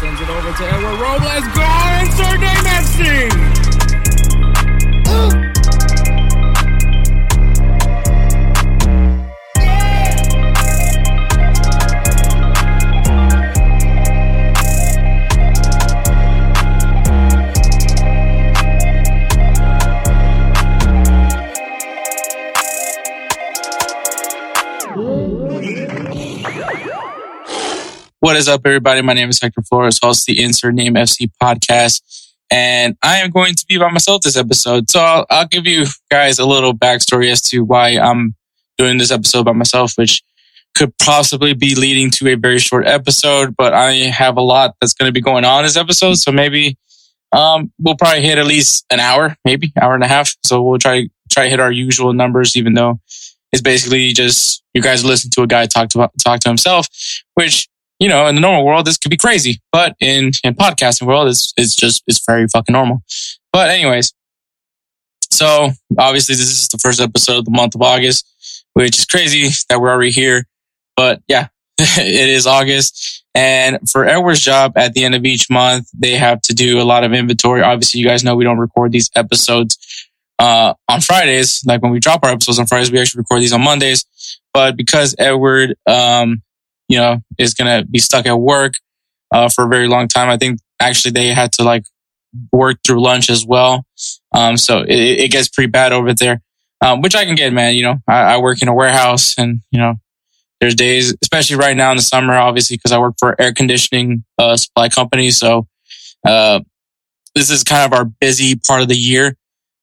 Sends it over to Edward Robles. Goal! Insert name What is up, everybody? My name is Hector Flores, host the Insert Name FC podcast, and I am going to be by myself this episode. So I'll, I'll give you guys a little backstory as to why I'm doing this episode by myself, which could possibly be leading to a very short episode, but I have a lot that's going to be going on this episode. So maybe, um, we'll probably hit at least an hour, maybe hour and a half. So we'll try, try to hit our usual numbers, even though it's basically just you guys listen to a guy talk to, talk to himself, which you know, in the normal world, this could be crazy, but in, in podcasting world, it's, it's just, it's very fucking normal. But anyways, so obviously this is the first episode of the month of August, which is crazy that we're already here. But yeah, it is August. And for Edward's job at the end of each month, they have to do a lot of inventory. Obviously, you guys know we don't record these episodes, uh, on Fridays. Like when we drop our episodes on Fridays, we actually record these on Mondays. But because Edward, um, you know, is going to be stuck at work, uh, for a very long time. I think actually they had to like work through lunch as well. Um, so it, it gets pretty bad over there. Um, which I can get, man. You know, I, I work in a warehouse and, you know, there's days, especially right now in the summer, obviously, because I work for air conditioning, uh, supply company. So, uh, this is kind of our busy part of the year.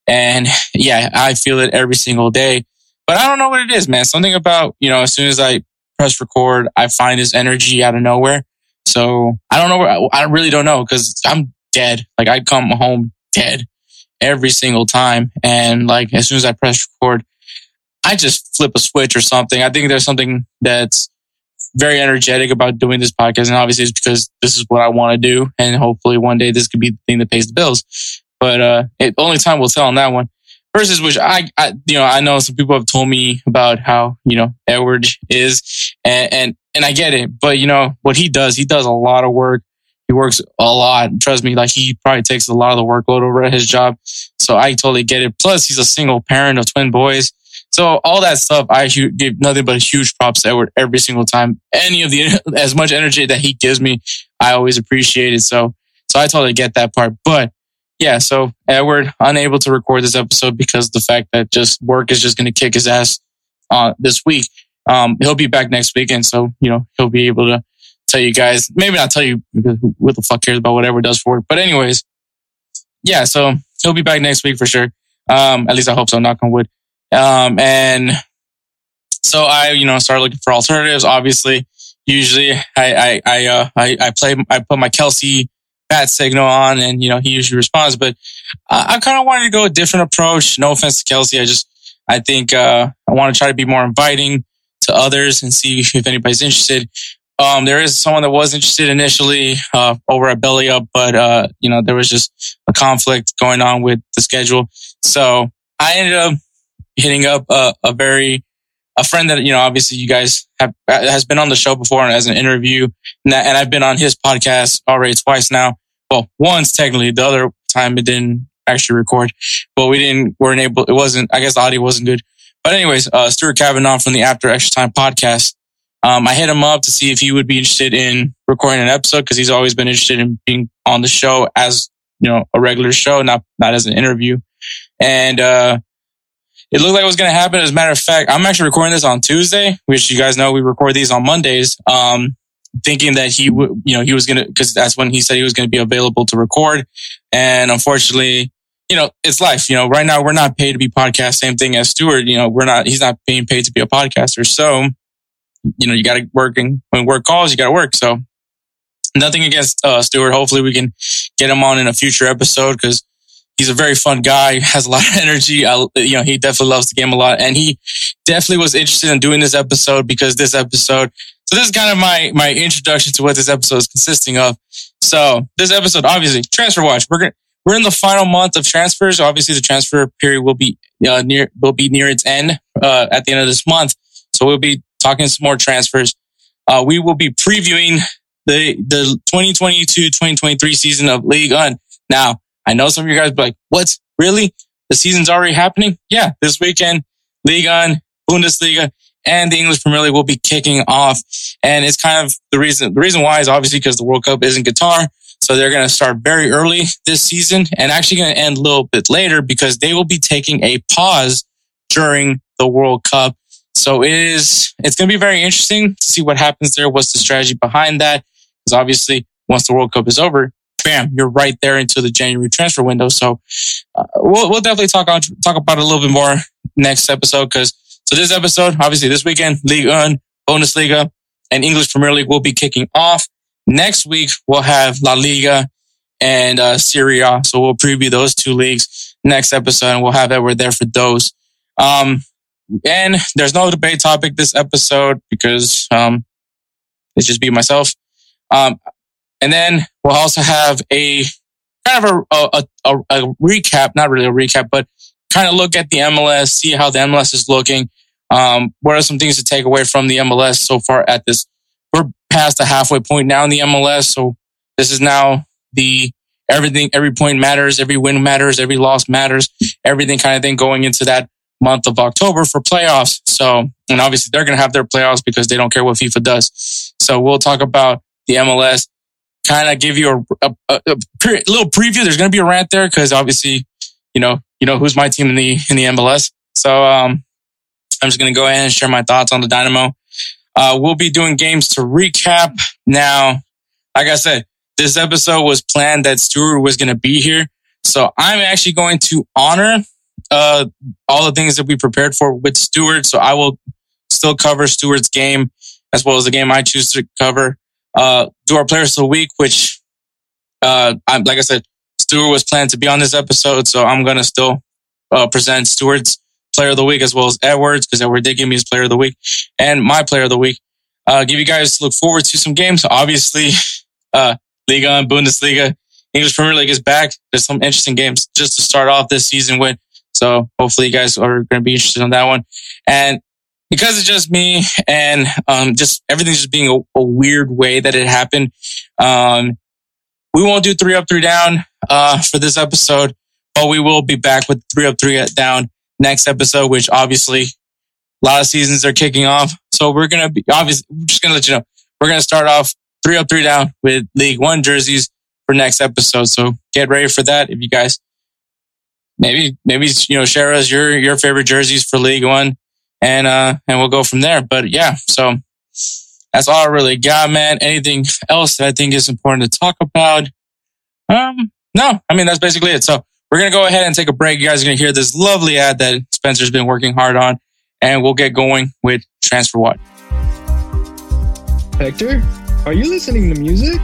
And yeah, I feel it every single day, but I don't know what it is, man. Something about, you know, as soon as I press record, I find this energy out of nowhere. So I don't know where, I really don't know because I'm dead. Like I come home dead every single time. And like as soon as I press record, I just flip a switch or something. I think there's something that's very energetic about doing this podcast. And obviously it's because this is what I want to do. And hopefully one day this could be the thing that pays the bills. But, uh, it only time will tell on that one versus which I, I, you know, I know some people have told me about how, you know, Edward is and, and, and I get it, but you know, what he does, he does a lot of work. He works a lot. Trust me, like he probably takes a lot of the workload over at his job. So I totally get it. Plus he's a single parent of twin boys. So all that stuff, I give nothing but huge props to Edward every single time. Any of the, as much energy that he gives me, I always appreciate it. So, so I totally get that part, but yeah, so Edward unable to record this episode because the fact that just work is just going to kick his ass uh, this week. Um, he'll be back next week, and so you know he'll be able to tell you guys. Maybe not tell you because who the fuck cares about whatever does for it. But anyways, yeah, so he'll be back next week for sure. Um, at least I hope so. Knock on wood. Um, and so I, you know, started looking for alternatives. Obviously, usually I, I, I, uh, I, I play, I put my Kelsey bat signal on and, you know, he usually responds, but I, I kind of wanted to go a different approach. No offense to Kelsey. I just, I think, uh, I want to try to be more inviting to others and see if anybody's interested. Um, there is someone that was interested initially, uh, over at Belly Up, but, uh, you know, there was just a conflict going on with the schedule. So I ended up hitting up a, a very, a friend that, you know, obviously you guys have, has been on the show before and as an interview. And, that, and I've been on his podcast already twice now. Well, once technically, the other time it didn't actually record, but we didn't, weren't able, it wasn't, I guess the audio wasn't good. But anyways, uh, Stuart Kavanaugh from the After Extra Time podcast. Um, I hit him up to see if he would be interested in recording an episode because he's always been interested in being on the show as, you know, a regular show, not, not as an interview. And, uh, it looked like it was going to happen. As a matter of fact, I'm actually recording this on Tuesday, which you guys know we record these on Mondays. Um, thinking that he would, you know, he was going to, cause that's when he said he was going to be available to record. And unfortunately, you know, it's life. You know, right now we're not paid to be podcast. Same thing as Stewart. You know, we're not. He's not being paid to be a podcaster. So, you know, you got to work, and when work calls, you got to work. So, nothing against uh, Stewart. Hopefully, we can get him on in a future episode because he's a very fun guy, has a lot of energy. I, you know, he definitely loves the game a lot, and he definitely was interested in doing this episode because this episode. So this is kind of my my introduction to what this episode is consisting of. So this episode, obviously, transfer watch. We're gonna we're in the final month of transfers. Obviously, the transfer period will be uh, near will be near its end uh, at the end of this month. So we'll be talking some more transfers. Uh, we will be previewing the the 2022-2023 season of Ligue 1. Now, I know some of you guys be like, what's Really? The season's already happening?" Yeah, this weekend, Ligue 1, Bundesliga, and the English Premier League will be kicking off. And it's kind of the reason. The reason why is obviously because the World Cup is in Qatar. So they're going to start very early this season and actually going to end a little bit later because they will be taking a pause during the World Cup. So it is, it's going to be very interesting to see what happens there. What's the strategy behind that? Because obviously once the World Cup is over, bam, you're right there into the January transfer window. So uh, we'll, we'll definitely talk on, talk about it a little bit more next episode. Cause so this episode, obviously this weekend, Ligue 1, Bundesliga and English Premier League will be kicking off. Next week, we'll have La Liga and uh. So we'll preview those two leagues next episode and we'll have Edward there for those. Um, and there's no debate topic this episode because um, it's just be myself. Um, and then we'll also have a kind of a, a, a, a recap, not really a recap, but kind of look at the MLS, see how the MLS is looking. Um, what are some things to take away from the MLS so far at this we're past the halfway point now in the MLS. So this is now the everything, every point matters, every win matters, every loss matters, everything kind of thing going into that month of October for playoffs. So, and obviously they're going to have their playoffs because they don't care what FIFA does. So we'll talk about the MLS, kind of give you a, a, a, a little preview. There's going to be a rant there because obviously, you know, you know who's my team in the in the MLS. So um, I'm just going to go ahead and share my thoughts on the Dynamo. Uh, we'll be doing games to recap. Now, like I said, this episode was planned that Stewart was going to be here. So I'm actually going to honor, uh, all the things that we prepared for with Stewart. So I will still cover Stewart's game as well as the game I choose to cover. Uh, do our players of the week, which, uh, I'm, like I said, Stewart was planned to be on this episode. So I'm going to still, uh, present Stewart's player of the week as well as Edwards because Edward did give me his player of the week and my player of the week. Uh, give you guys look forward to some games. Obviously, uh, Liga and Bundesliga, English Premier League is back. There's some interesting games just to start off this season with. So hopefully you guys are going to be interested in that one. And because it's just me and, um, just everything's just being a, a weird way that it happened. Um, we won't do three up, three down, uh, for this episode, but we will be back with three up, three down next episode, which obviously a lot of seasons are kicking off. So we're to be obviously, just to let you know, we're to start off three up, three down with Ligue 1 jerseys for next episode. So get ready for that. If you guys maybe, maybe, you know, share us your, your favorite jerseys for Ligue 1 and, uh, and we'll go from there. But yeah, so that's all I really got, man. Anything else that I think is important to talk about? Um, no, I mean, that's basically it. So we're going to go ahead and take a break. You guys are going to hear this lovely ad that Spencer's been working hard on, and we'll get going with Transfer What. Hector, are you listening to music?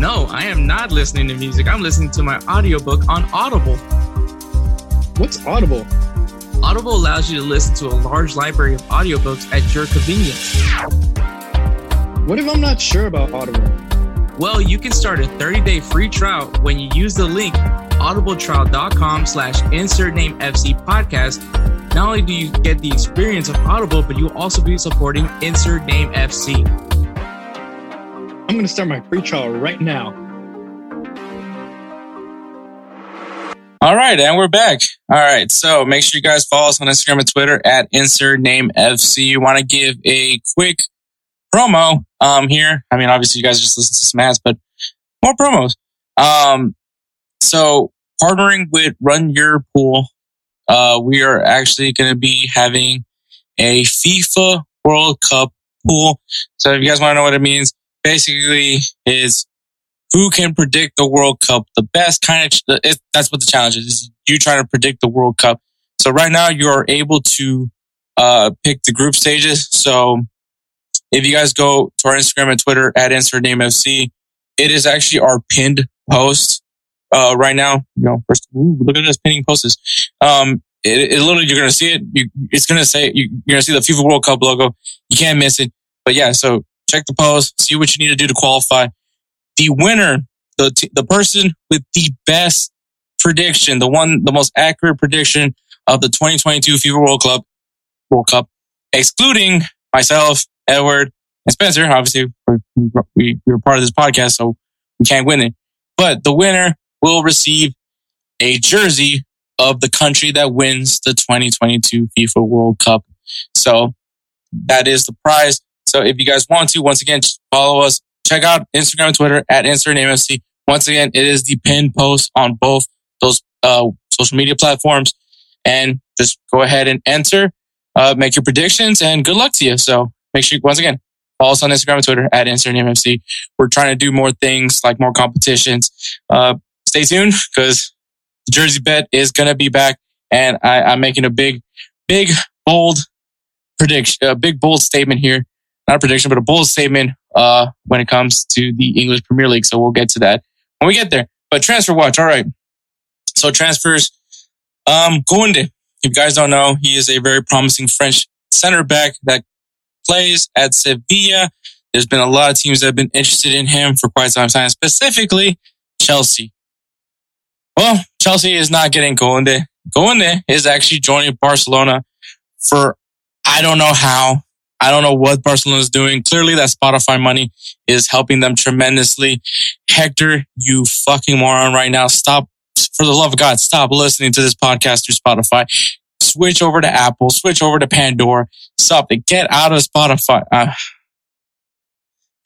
No, I am not listening to music. I'm listening to my audiobook on Audible. What's Audible? Audible allows you to listen to a large library of audiobooks at your convenience. What if I'm not sure about Audible? Well, you can start a 30-day free trial when you use the link audibletrial.com slash insert name FC podcast. Not only do you get the experience of Audible, but you'll also be supporting Insert Name FC. I'm going to start my free trial right now. All right, and we're back. All right, so make sure you guys follow us on Instagram and Twitter at insert name FC. You want to give a quick promo um here. I mean, obviously you guys just listen to some ads, but more promos. Um, so partnering with Run Your Pool, uh, we are actually going to be having a FIFA World Cup pool. So if you guys want to know what it means, basically is who can predict the World Cup the best. Kind of it, that's what the challenge is. is you trying to predict the World Cup. So right now you are able to uh, pick the group stages. So if you guys go to our Instagram and Twitter at insert name FC, it is actually our pinned post uh, right now. You know, first, ooh, look at this pinning posts. Um, it, it, literally, you're to see it. You, it's to say, you, going to see the FIFA World Cup logo. You can't miss it. But yeah, so check the post, see what you need to do to qualify. The winner, the, t- the person with the best prediction, the one, the most accurate prediction of the 2022 FIFA World Cup, World Cup, excluding myself, Edward, and Spencer. Obviously, we, we, we were part of this podcast, so we can't win it. But the winner will receive a jersey of the country that wins the 2022 FIFA World Cup. So that is the prize. So if you guys want to, once again, follow us. Check out Instagram and Twitter at InsertNameFC. Once again, it is the pinned post on both those uh, social media platforms. And just go ahead and enter, uh, make your predictions, and good luck to you. So make sure, once again, follow us on Instagram and Twitter at InsertNameFC. We're trying to do more things like more competitions. Uh, stay tuned because the Jersey bet is going to be back. And I, I'm making a big, big, bold prediction, a big, bold statement here. Not a prediction, but a bold statement uh, when it comes to the English Premier League. So we'll get to that when we get there. But transfer watch. All right. So transfers. Um, Koundé. If you guys don't know, he is a very promising French center back that plays at Sevilla. There's been a lot of teams that have been interested in him for quite some time, specifically Chelsea. Well, Chelsea is not getting Koundé. Koundé is actually joining Barcelona for I don't know how. I don't know what Barcelona is doing. Clearly that Spotify money is helping them tremendously. Hector, you fucking moron right now. Stop. For the love of God, stop listening to this podcast through Spotify. Switch over to Apple, switch over to Pandora. Stop it. Get out of Spotify. Uh,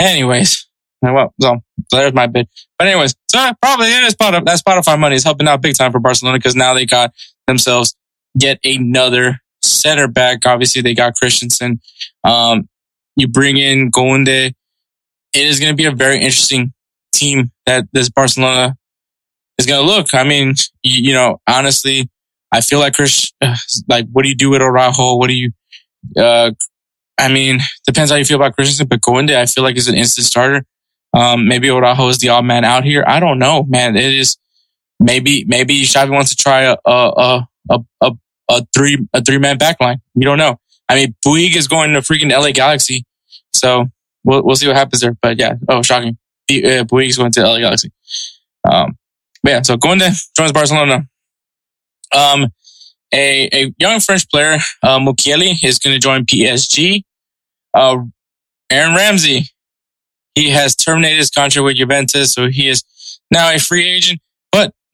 anyways, well, so there's my bit. But anyways, so probably it is part of that Spotify money is helping out big time for Barcelona because now they got themselves get another center back. Obviously, they got Christensen. Um, you bring in Koundé. It is going to be a very interesting team that this Barcelona is going to look. I mean, you, you, know, honestly, I feel like Chris, like, what do you do with Araujo? What do you, uh, I mean, depends how you feel about Christensen, but Koundé, I feel like is an instant starter. Um, maybe Araujo is the odd man out here. I don't know, man. It is maybe maybe Xavi wants to try a a a a, a three a three man backline. We don't know. I mean, Puig is going to freaking LA Galaxy, so we'll we'll see what happens there. But yeah, oh shocking, uh, Puig is going to LA Galaxy. Um, but yeah, so going to joins Barcelona. Um, a a young French player, uh, Mukiele, is going to join PSG. Uh, Aaron Ramsey he has terminated his contract with Juventus, so he is now a free agent,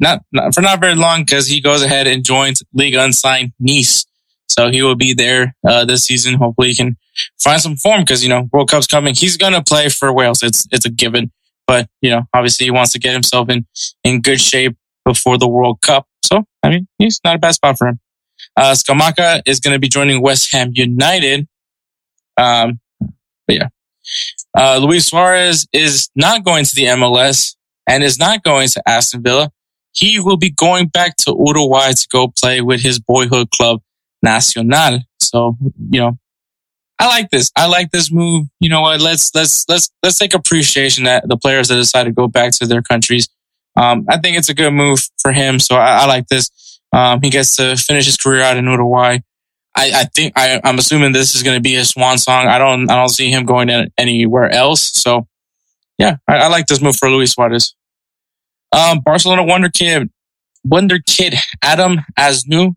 not, not for not very long because he goes ahead and joins Ligue 1 side Nice. So he will be there uh, this season. Hopefully, he can find some form because you know World Cup's coming. He's gonna play for Wales. It's it's a given. But you know, obviously, he wants to get himself in in good shape before the World Cup. So I mean, he's not a bad spot for him. Uh, Scamacca is going to be joining West Ham United. Um, but yeah, uh, Luis Suarez is not going to the MLS and is not going to Aston Villa. He will be going back to Uruguay to go play with his boyhood club, Nacional. So, you know, I like this. I like this move. You know what? Let's, let's, let's, let's take appreciation that the players that decide to go back to their countries. Um, I think it's a good move for him. So I, I like this. Um, he gets to finish his career out in Uruguay. I, I think I, am assuming this is going to be his swan song. I don't I don't see him going anywhere else. So yeah, I, I like this move for Luis Suarez. Um, Barcelona wonder kid, wonder kid Adam Aznou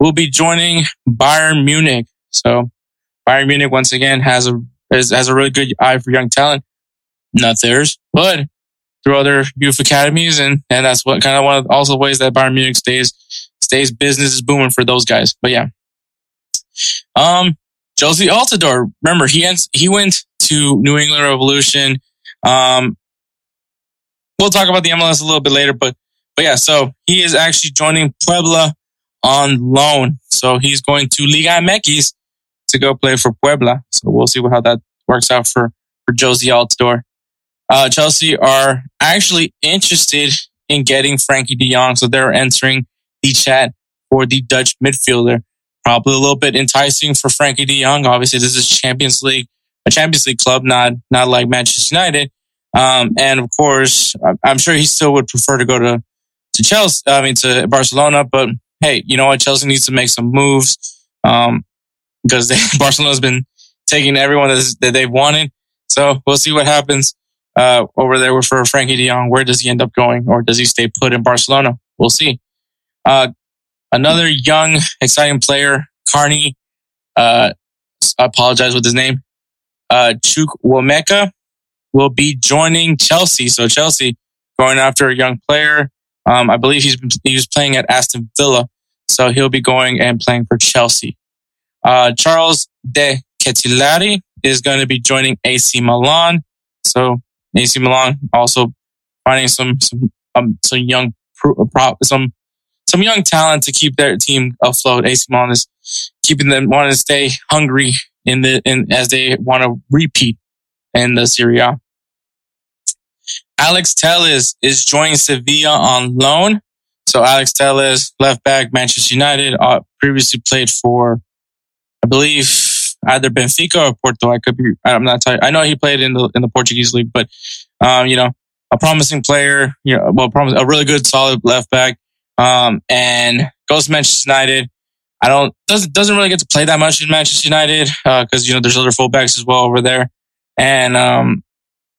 will be joining Bayern Munich. So Bayern Munich once again has a has, has a really good eye for young talent. Not theirs, but through other youth academies, and and that's what kind of one of also ways that Bayern Munich stays stays business is booming for those guys. But yeah, um, Jozy Altidore, remember he ends, he went to New England Revolution. Um, we'll talk about the MLS a little bit later, but but yeah, so he is actually joining Puebla on loan. So he's going to Liga MX to go play for Puebla. So we'll see how that works out for for Jozy Altidore. uh, Chelsea are actually interested in getting Frankie de Jong. So they're entering the chat for the Dutch midfielder. Probably a little bit enticing for Frankie de Jong. Obviously, this is Champions League, a Champions League club, not, not like Manchester United. Um, and of course, I'm sure he still would prefer to go to, to Chelsea, I mean, to Barcelona, but hey, you know what? Chelsea needs to make some moves. Um, because Barcelona's been taking everyone that they've wanted. So we'll see what happens uh, over there for Frankie de Jong. Where does he end up going, or does he stay put in Barcelona? We'll see. Uh, another young, exciting player, Carney. Uh, I apologize with his name. Uh, Chukwuemeka will be joining Chelsea. So Chelsea going after a young player. Um, I believe he's been, he was playing at Aston Villa, so he'll be going and playing for Chelsea. Uh, Charles De Ketelaere is going to be joining AC Milan. So AC Milan also finding some some um, some young some some young talent to keep their team afloat. AC Milan is keeping them wanting to stay hungry in the in as they want to repeat in the Serie A. Alex Telles is joining Sevilla on loan. So Alex Telles, left back, Manchester United, uh, previously played for, I believe, either Benfica or Porto. I could be, I'm not. I know he played in the, in the Portuguese league, but, um, you know, a promising player, you know, well, promise, a really good, solid left back. Um, and goes to Manchester United. I don't, doesn't, doesn't really get to play that much in Manchester United, uh, cause, you know, there's other fullbacks as well over there. And, um,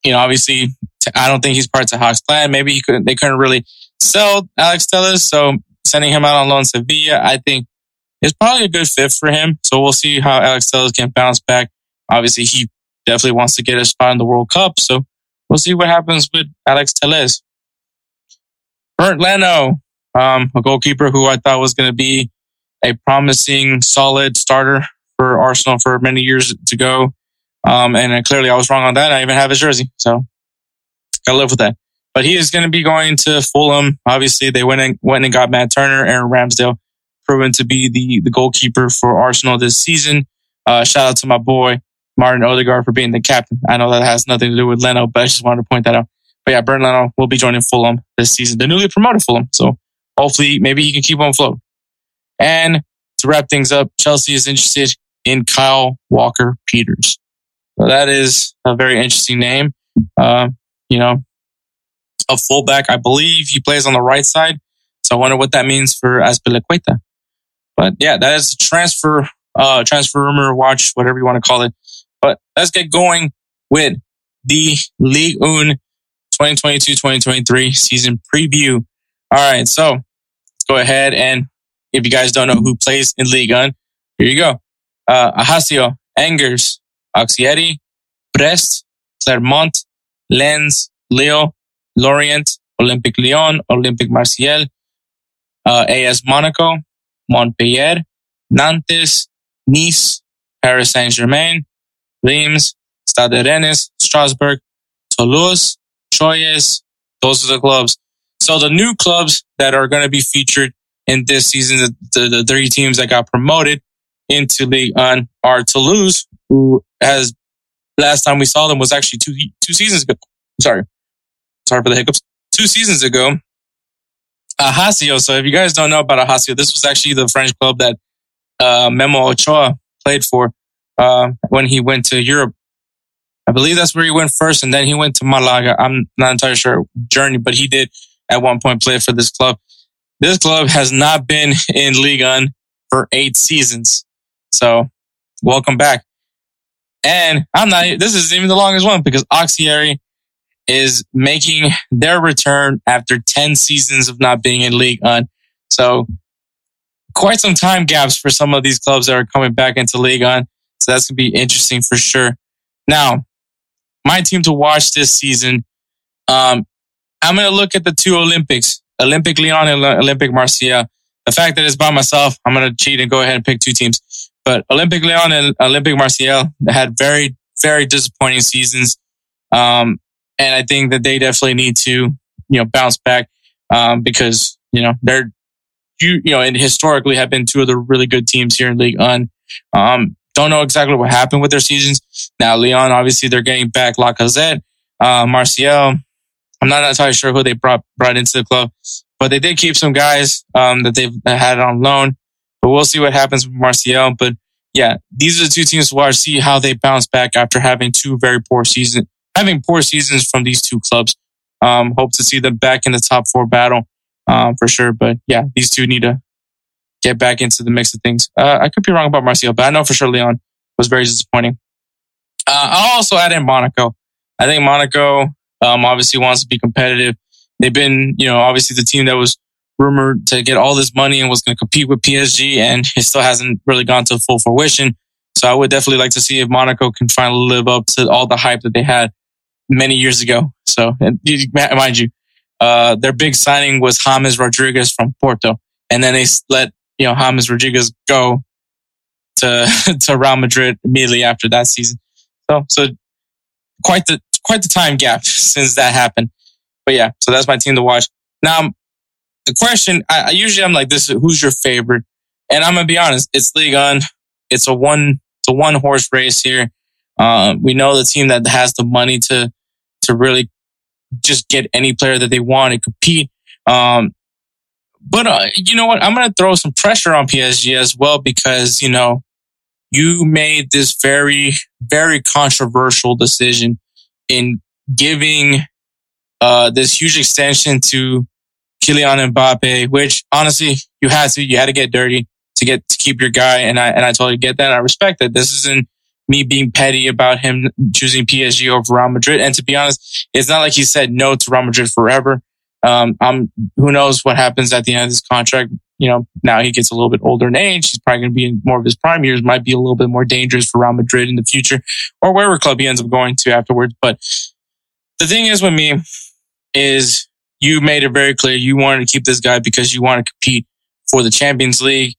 you know, obviously, I don't think he's part of Hawks plan. Maybe he couldn't, they couldn't really sell Alex Telles. So sending him out on loan to Sevilla, I think is probably a good fit for him. So we'll see how Alex Telles can bounce back. Obviously, he definitely wants to get a spot in the World Cup. So we'll see what happens with Alex Telles. Bernd Leno, um, a goalkeeper who I thought was going to be a promising, solid starter for Arsenal for many years to go. Um, and clearly I was wrong on that. I even have his jersey. So gotta live with that. But he is going to be going to Fulham. Obviously, they went and went and got Matt Turner, Aaron Ramsdale, proven to be the, the goalkeeper for Arsenal this season. Uh, shout out to my boy, Martin Odegaard, for being the captain. I know that has nothing to do with Leno, but I just wanted to point that out. But yeah, Bernd Leno will be joining Fulham this season, the newly promoted Fulham. So hopefully, maybe he can keep on float. And to wrap things up, Chelsea is interested in Kyle Walker Peters. So that is a very interesting name. Uh, you know, a fullback. I believe he plays on the right side. So I wonder what that means for Azpilicueta. But yeah, that is a transfer, uh, transfer rumor watch, whatever you want to call it. But let's get going with the Ligue 1 2022-2023 season preview. All right. So let's go ahead. And if you guys don't know who plays in Ligue 1, here you go. Uh, Ajaccio, Angers, Auxerre, Brest, Clermont, Lens, Lille, Lorient, Olympic Lyon, Olympic Marseille, uh, AS Monaco, Montpellier, Nantes, Nice, Paris Saint Germain, Reims, Stade Rennes, Strasbourg, Toulouse, Troyes. Those are the clubs. So the new clubs that are going to be featured in this season, the, the, the three teams that got promoted into Ligue 1 are Toulouse, who has last time we saw them was actually two two seasons ago. Sorry, sorry for the hiccups. Two seasons ago, Ajaccio. So if you guys don't know about Ajaccio, this was actually the French club that uh, Memo Ochoa played for uh, when he went to Europe. I believe that's where he went first, and then he went to Malaga. I'm not entirely sure journey, but he did at one point play for this club. This club has not been in Ligue 1 for eight seasons. So welcome back. And I'm not, this is even the longest one because Auxerre is making their return after 10 seasons of not being in Ligue 1. So quite some time gaps for some of these clubs that are coming back into Ligue 1. So that's going to be interesting for sure. Now, my team to watch this season, um, I'm going to look at the two Olympics, Olympic Lyon and Olympic Marseille. The fact that it's by myself, I'm going to cheat and go ahead and pick two teams. But Olympic Lyon and Olympic Marseille had very, very disappointing seasons. Um, and I think that they definitely need to, you know, bounce back, um, because, you know, they're, you, you know, and historically have been two of the really good teams here in Ligue 1. Um, don't know exactly what happened with their seasons. Now, Lyon, obviously they're getting back Lacazette. uh, Marseille. I'm not entirely sure who they brought brought into the club, but they did keep some guys um, that they've had on loan. But we'll see what happens with Marseille. But yeah, these are the two teams to watch. See how they bounce back after having two very poor seasons, having poor seasons from these two clubs. Um, hope to see them back in the top four battle um, for sure. But yeah, these two need to get back into the mix of things. Uh, I could be wrong about Marseille, but I know for sure Lyon was very disappointing. Uh, I'll also add in Monaco. I think Monaco um, obviously wants to be competitive. They've been, you know, obviously the team that was rumored to get all this money and was going to compete with PSG, and it still hasn't really gone to full fruition. So I would definitely like to see if Monaco can finally live up to all the hype that they had many years ago. So, and mind you, uh, their big signing was James Rodriguez from Porto, and then they let you know James Rodriguez go to to Real Madrid immediately after that season. So, so quite the quite the time gap since that happened. But yeah, so that's my team to watch. Now, the question, I, I usually I'm like this: Who's your favorite? And I'm gonna be honest, it's Ligue 1. It's a one, it's a one horse race here. Uh, we know the team that has the money to to really just get any player that they want and compete. Um, but uh, you know what? I'm gonna throw some pressure on PSG as well because you know you made this very, very controversial decision in giving uh, this huge extension to Kylian Mbappe, which honestly you had to, you had to get dirty to get to keep your guy, and I and I totally get that. I respect that. This isn't me being petty about him choosing PSG over Real Madrid. And to be honest, it's not like he said no to Real Madrid forever. Um, I'm, who knows what happens at the end of this contract. You know, now he gets a little bit older in age. He's probably going to be in more of his prime years, might be a little bit more dangerous for Real Madrid in the future or wherever club he ends up going to afterwards. But the thing is with me is you made it very clear you wanted to keep this guy because you want to compete for the Champions League.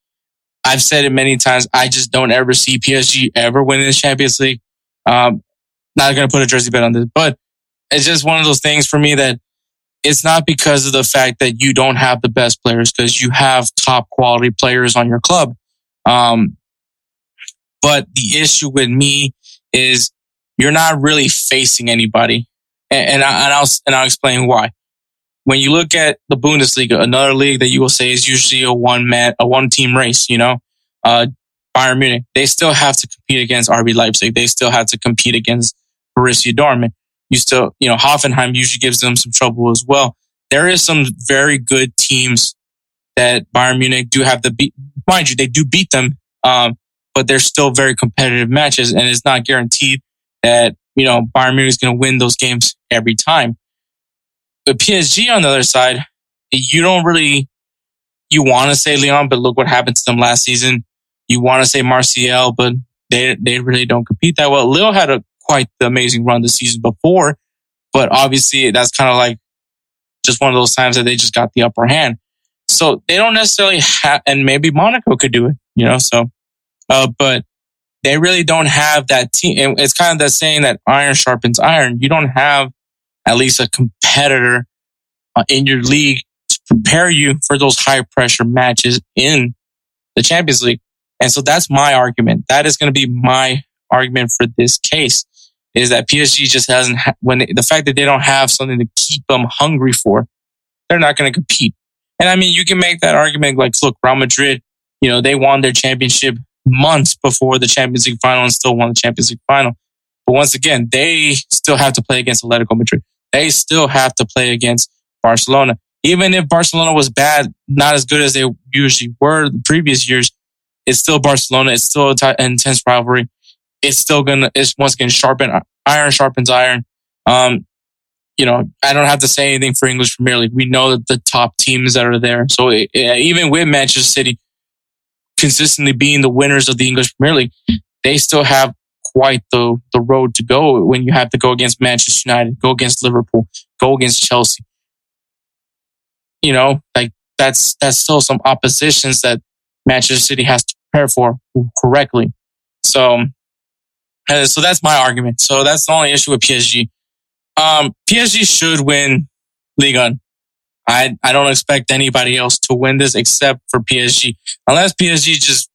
I've said it many times. I just don't ever see PSG ever winning the Champions League. Um, not going to put a jersey bet on this, but it's just one of those things for me that it's not because of the fact that you don't have the best players because you have top quality players on your club. Um, but the issue with me is you're not really facing anybody. And, and, I, and I'll, and I'll explain why. When you look at the Bundesliga, another league that you will say is usually a one man, a one team race, you know, uh, Bayern Munich, they still have to compete against RB Leipzig. They still have to compete against Borussia Dortmund you still, you know, Hoffenheim usually gives them some trouble as well. There is some very good teams that Bayern Munich do have to beat. Mind you, they do beat them, um, but they're still very competitive matches, and it's not guaranteed that you know Bayern Munich is going to win those games every time. But PSG on the other side, you don't really you want to say Lyon, but look what happened to them last season. You want to say Marseille, but they they really don't compete that well. Lille had a quite the amazing run the season before, but obviously that's kind of like just one of those times that they just got the upper hand. So they don't necessarily have, and maybe Monaco could do it, you know, so, uh, but they really don't have that team. It's kind of the saying that iron sharpens iron. You don't have at least a competitor uh, in your league to prepare you for those high pressure matches in the Champions League. And so that's my argument. That is going to be my argument for this case is that PSG just hasn't, ha- when they, the fact that they don't have something to keep them hungry for, they're not going to compete. And I mean, you can make that argument like, look, Real Madrid, you know, they won their championship months before the Champions League final and still won the Champions League final. But once again, they still have to play against Atletico Madrid. They still have to play against Barcelona. Even if Barcelona was bad, not as good as they usually were the previous years, it's still Barcelona. It's still an intense rivalry it's still gonna it's once again sharpen iron sharpens iron. Um, you know, I don't have to say anything for English Premier League. We know that the top teams that are there. So it, it, even with Manchester City consistently being the winners of the English Premier League, they still have quite the the road to go when you have to go against Manchester United, go against Liverpool, go against Chelsea. You know, like that's that's still some oppositions that Manchester City has to prepare for correctly. So so that's my argument. So that's the only issue with PSG. Um, PSG should win Ligue 1. I, I don't expect anybody else to win this except for PSG. Unless PSG just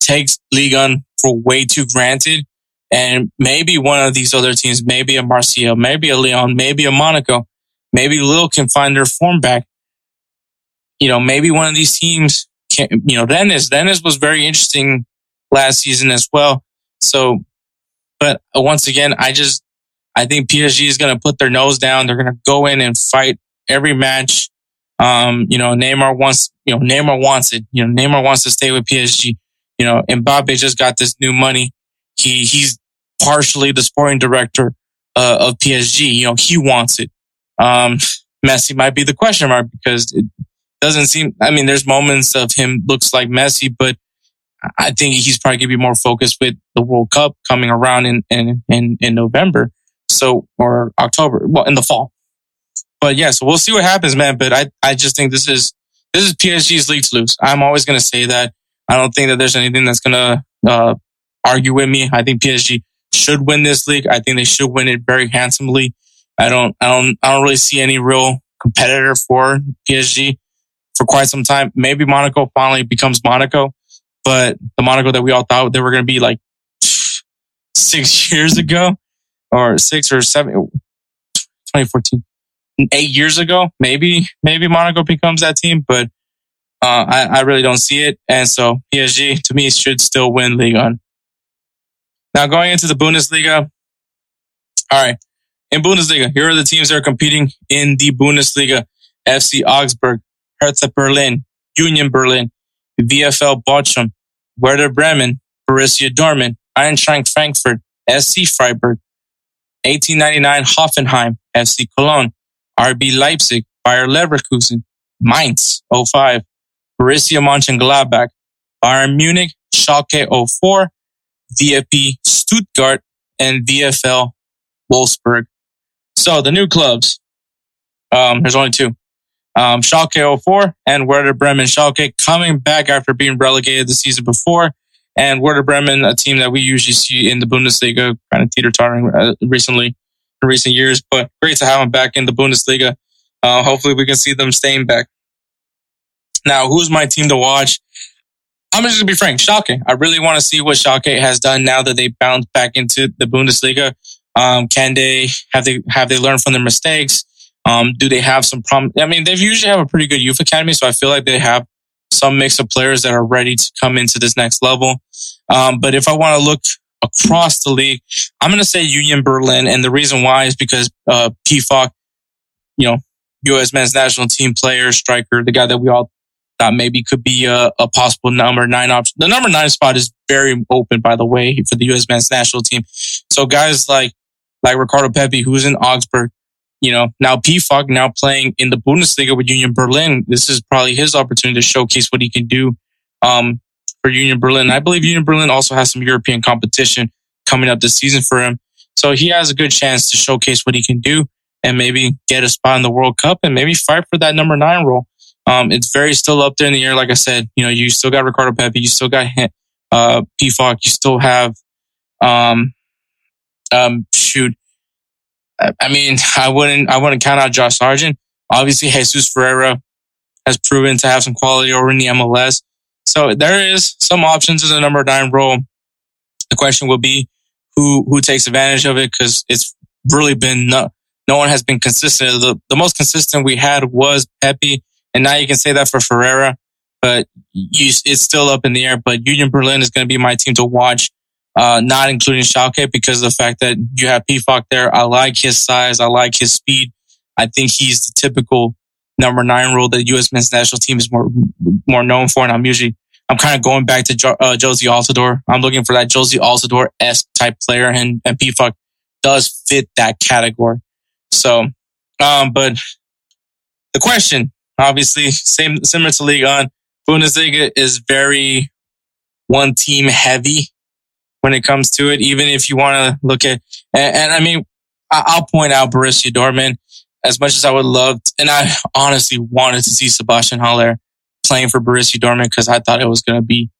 takes Ligue 1 for way too granted And maybe one of these other teams, maybe a Marseille, maybe a Lyon, maybe a Monaco, maybe Lille can find their form back. You know, maybe one of these teams can, you know, Dennis, Dennis was very interesting last season as well. So, but once again, I just, I think PSG is going to put their nose down. They're going to go in and fight every match. Um, you know, Neymar wants, you know, Neymar wants it. You know, Neymar wants to stay with PSG. You know, Mbappe just got this new money. He, he's partially the sporting director uh, of PSG. You know, he wants it. Um, Messi might be the question mark because it doesn't seem, I mean, there's moments of him looks like Messi, but I think he's probably going to be more focused with the World Cup coming around in, in, in, in November. So, or October, well, in the fall. But yeah, so we'll see what happens, man. But I, I just think this is, this is PSG's league to lose. I'm always going to say that. I don't think that there's anything that's going to, uh, argue with me. I think PSG should win this league. I think they should win it very handsomely. I don't, I don't, I don't really see any real competitor for PSG for quite some time. Maybe Monaco finally becomes Monaco, but the Monaco that we all thought they were going to be like six years ago or six or seven, 2014, eight years ago, maybe, maybe Monaco becomes that team, but uh, I, I really don't see it. And so PSG to me should still win Ligue 1. Now going into the Bundesliga. All right. In Bundesliga, here are the teams that are competing in the Bundesliga. FC Augsburg, Hertha Berlin, Union Berlin, VfL Bochum, Werder Bremen, Borussia Dortmund, Eintracht Frankfurt, SC Freiburg, 1899 Hoffenheim, FC Cologne, RB Leipzig, Bayer Leverkusen, Mainz 05, Borussia Mönchengladbach, Bayern Munich, Schalke 04, VfB Stuttgart, and VFL Wolfsburg. So the new clubs, um, there's only two. Um, Schalke 04 and Werder Bremen. Schalke coming back after being relegated the season before. And Werder Bremen, a team that we usually see in the Bundesliga, kind of teeter tottering uh, recently in recent years, but great to have them back in the Bundesliga. Uh, hopefully we can see them staying back. Now, who's my team to watch? I'm just gonna be frank. Schalke. I really want to see what Schalke has done now that they bounced back into the Bundesliga. Um, can they have they have they learned from their mistakes? Um, do they have some problem? I mean, they've usually have a pretty good youth academy, so I feel like they have some mix of players that are ready to come into this next level. Um, but if I want to look across the league, I'm going to say Union Berlin, and the reason why is because uh, Pefok, you know, U.S. men's national team player, striker, the guy that we all thought maybe could be a, a possible number nine option. The number nine spot is very open, by the way, for the U.S. men's national team. So guys like like Ricardo Pepi, who's in Augsburg, you know, now Pefok now playing in the Bundesliga with Union Berlin. This is probably his opportunity to showcase what he can do um, for Union Berlin. I believe Union Berlin also has some European competition coming up this season for him. So he has a good chance to showcase what he can do and maybe get a spot in the World Cup and maybe fight for that number nine role. Um, it's very still up there in the air. Like I said, you know, you still got Ricardo Pepi, you still got uh, Pefok, you still have, um, um, shoot. I mean, I wouldn't, I wouldn't count out Josh Sargent. Obviously, Jesus Ferreira has proven to have some quality over in the MLS. So there is some options in the number nine role. The question will be who, who takes advantage of it because it's really been no, no one has been consistent. The, the most consistent we had was Pepi and now you can say that for Ferreira, but you, it's still up in the air. But Union Berlin is going to be my team to watch, uh, not including Schalke because of the fact that you have Pefok there. I like his size. I like his speed. I think he's the typical number nine role that U.S. men's national team is more, more known for. And I'm usually, I'm kind of going back to jo- uh, Jozy Altidore. I'm looking for that Jozy Altidore-esque type player and, and Pefok does fit that category. So, um, but the question Obviously, same similar to Ligue 1. Bundesliga is very one team heavy when it comes to it. Even if you want to look at, and, and, I mean, I'll point out Borussia Dortmund as much as I would love, to, and I honestly wanted to see Sebastian Haller playing for Borussia Dortmund because I thought it was going to be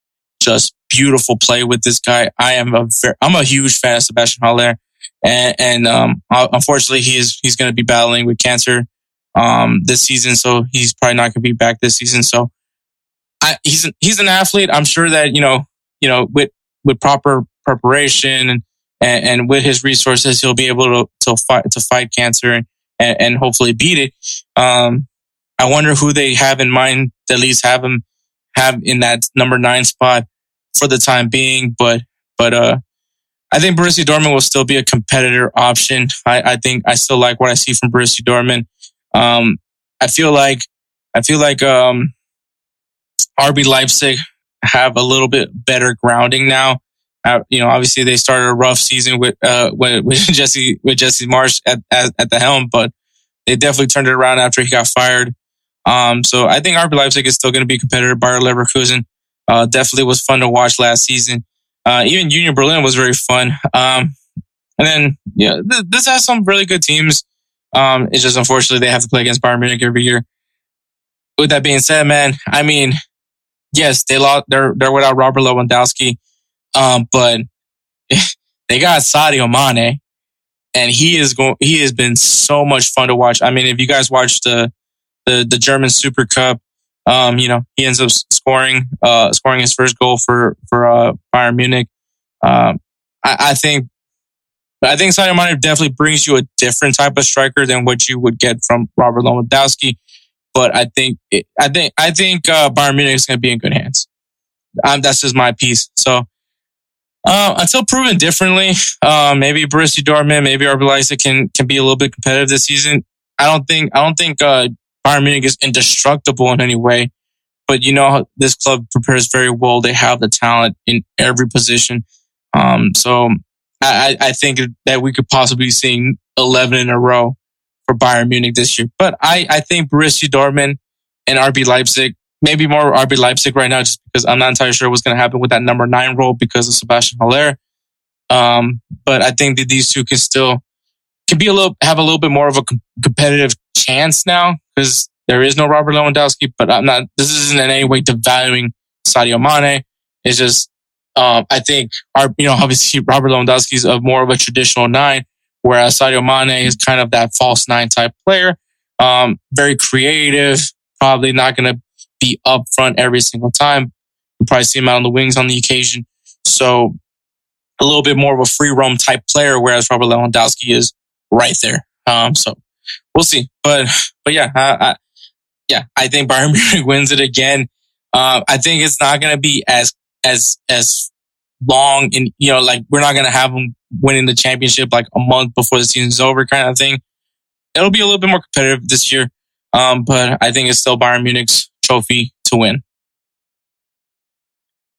just beautiful play with this guy. I am a very, I'm a huge fan of Sebastian Haller, and, and um, unfortunately, he's he's going to be battling with cancer um, this season, so he's probably not going to be back this season. So I, he's an, he's an athlete. I'm sure that you know you know with with proper preparation and and, with his resources, he'll be able to to fight to fight cancer and and, hopefully beat it. Um, I wonder who they have in mind to at least have him have in that number nine spot for the time being. But but uh, I think Borussia Dortmund will still be a competitor option. I, I think I still like what I see from Borussia Dortmund. Um, I feel like I feel like um, RB Leipzig have a little bit better grounding now. Uh, you know, obviously they started a rough season with uh with, with Jesse with Jesse Marsch at, at, at the helm, but they definitely turned it around after he got fired. Um, so I think RB Leipzig is still going to be a competitor. Bayer Leverkusen uh, definitely was fun to watch last season. Uh, even Union Berlin was very fun. Um, and then yeah, th- this has some really good teams. Um, it's just unfortunately they have to play against Bayern Munich every year. With that being said, man, I mean, yes, they lost. They're they're without Robert Lewandowski, um, but they got Sadio Mane, and he is going. He has been so much fun to watch. I mean, if you guys watched the the the German Super Cup, um, you know, he ends up scoring uh scoring his first goal for for uh, Bayern Munich. Um, I, I think. I think Sadio Mane definitely brings you a different type of striker than what you would get from Robert Lewandowski but I think it, I think I think uh, Bayern Munich is going to be in good hands. Um, that's just my piece. So uh, until proven differently, uh, maybe Borussia Dortmund, maybe RB Leipzig can can be a little bit competitive this season. I don't think I don't think uh, Bayern Munich is indestructible in any way, but you know this club prepares very well. They have the talent in every position. Um, so I, I think that we could possibly be seeing 11 in a row for Bayern Munich this year. But I, I think Borussia Dortmund and RB Leipzig, maybe more RB Leipzig right now, just because I'm not entirely sure what's going to happen with that number nine role because of Sebastian Haller. Um, but I think that these two can still can be a little have a little bit more of a com- competitive chance now because there is no Robert Lewandowski. But I'm not. This isn't in any way devaluing Sadio Mane. It's just um, I think our you know obviously Robert Lewandowski is a more of a traditional nine, whereas Sadio Mane is kind of that false nine type player. Um, very creative, probably not going to be up front every single time. You probably see him out on the wings on the occasion. So a little bit more of a free roam type player, whereas Robert Lewandowski is right there. Um, so we'll see. But, but yeah, I, I, yeah, I think Bayern Munich wins it again. Uh, I think it's not going to be as, as, as long and, you know, like we're not going to have them winning the championship like a month before the season's over kind of thing. It'll be a little bit more competitive this year. Um, but I think it's still Bayern Munich's trophy to win.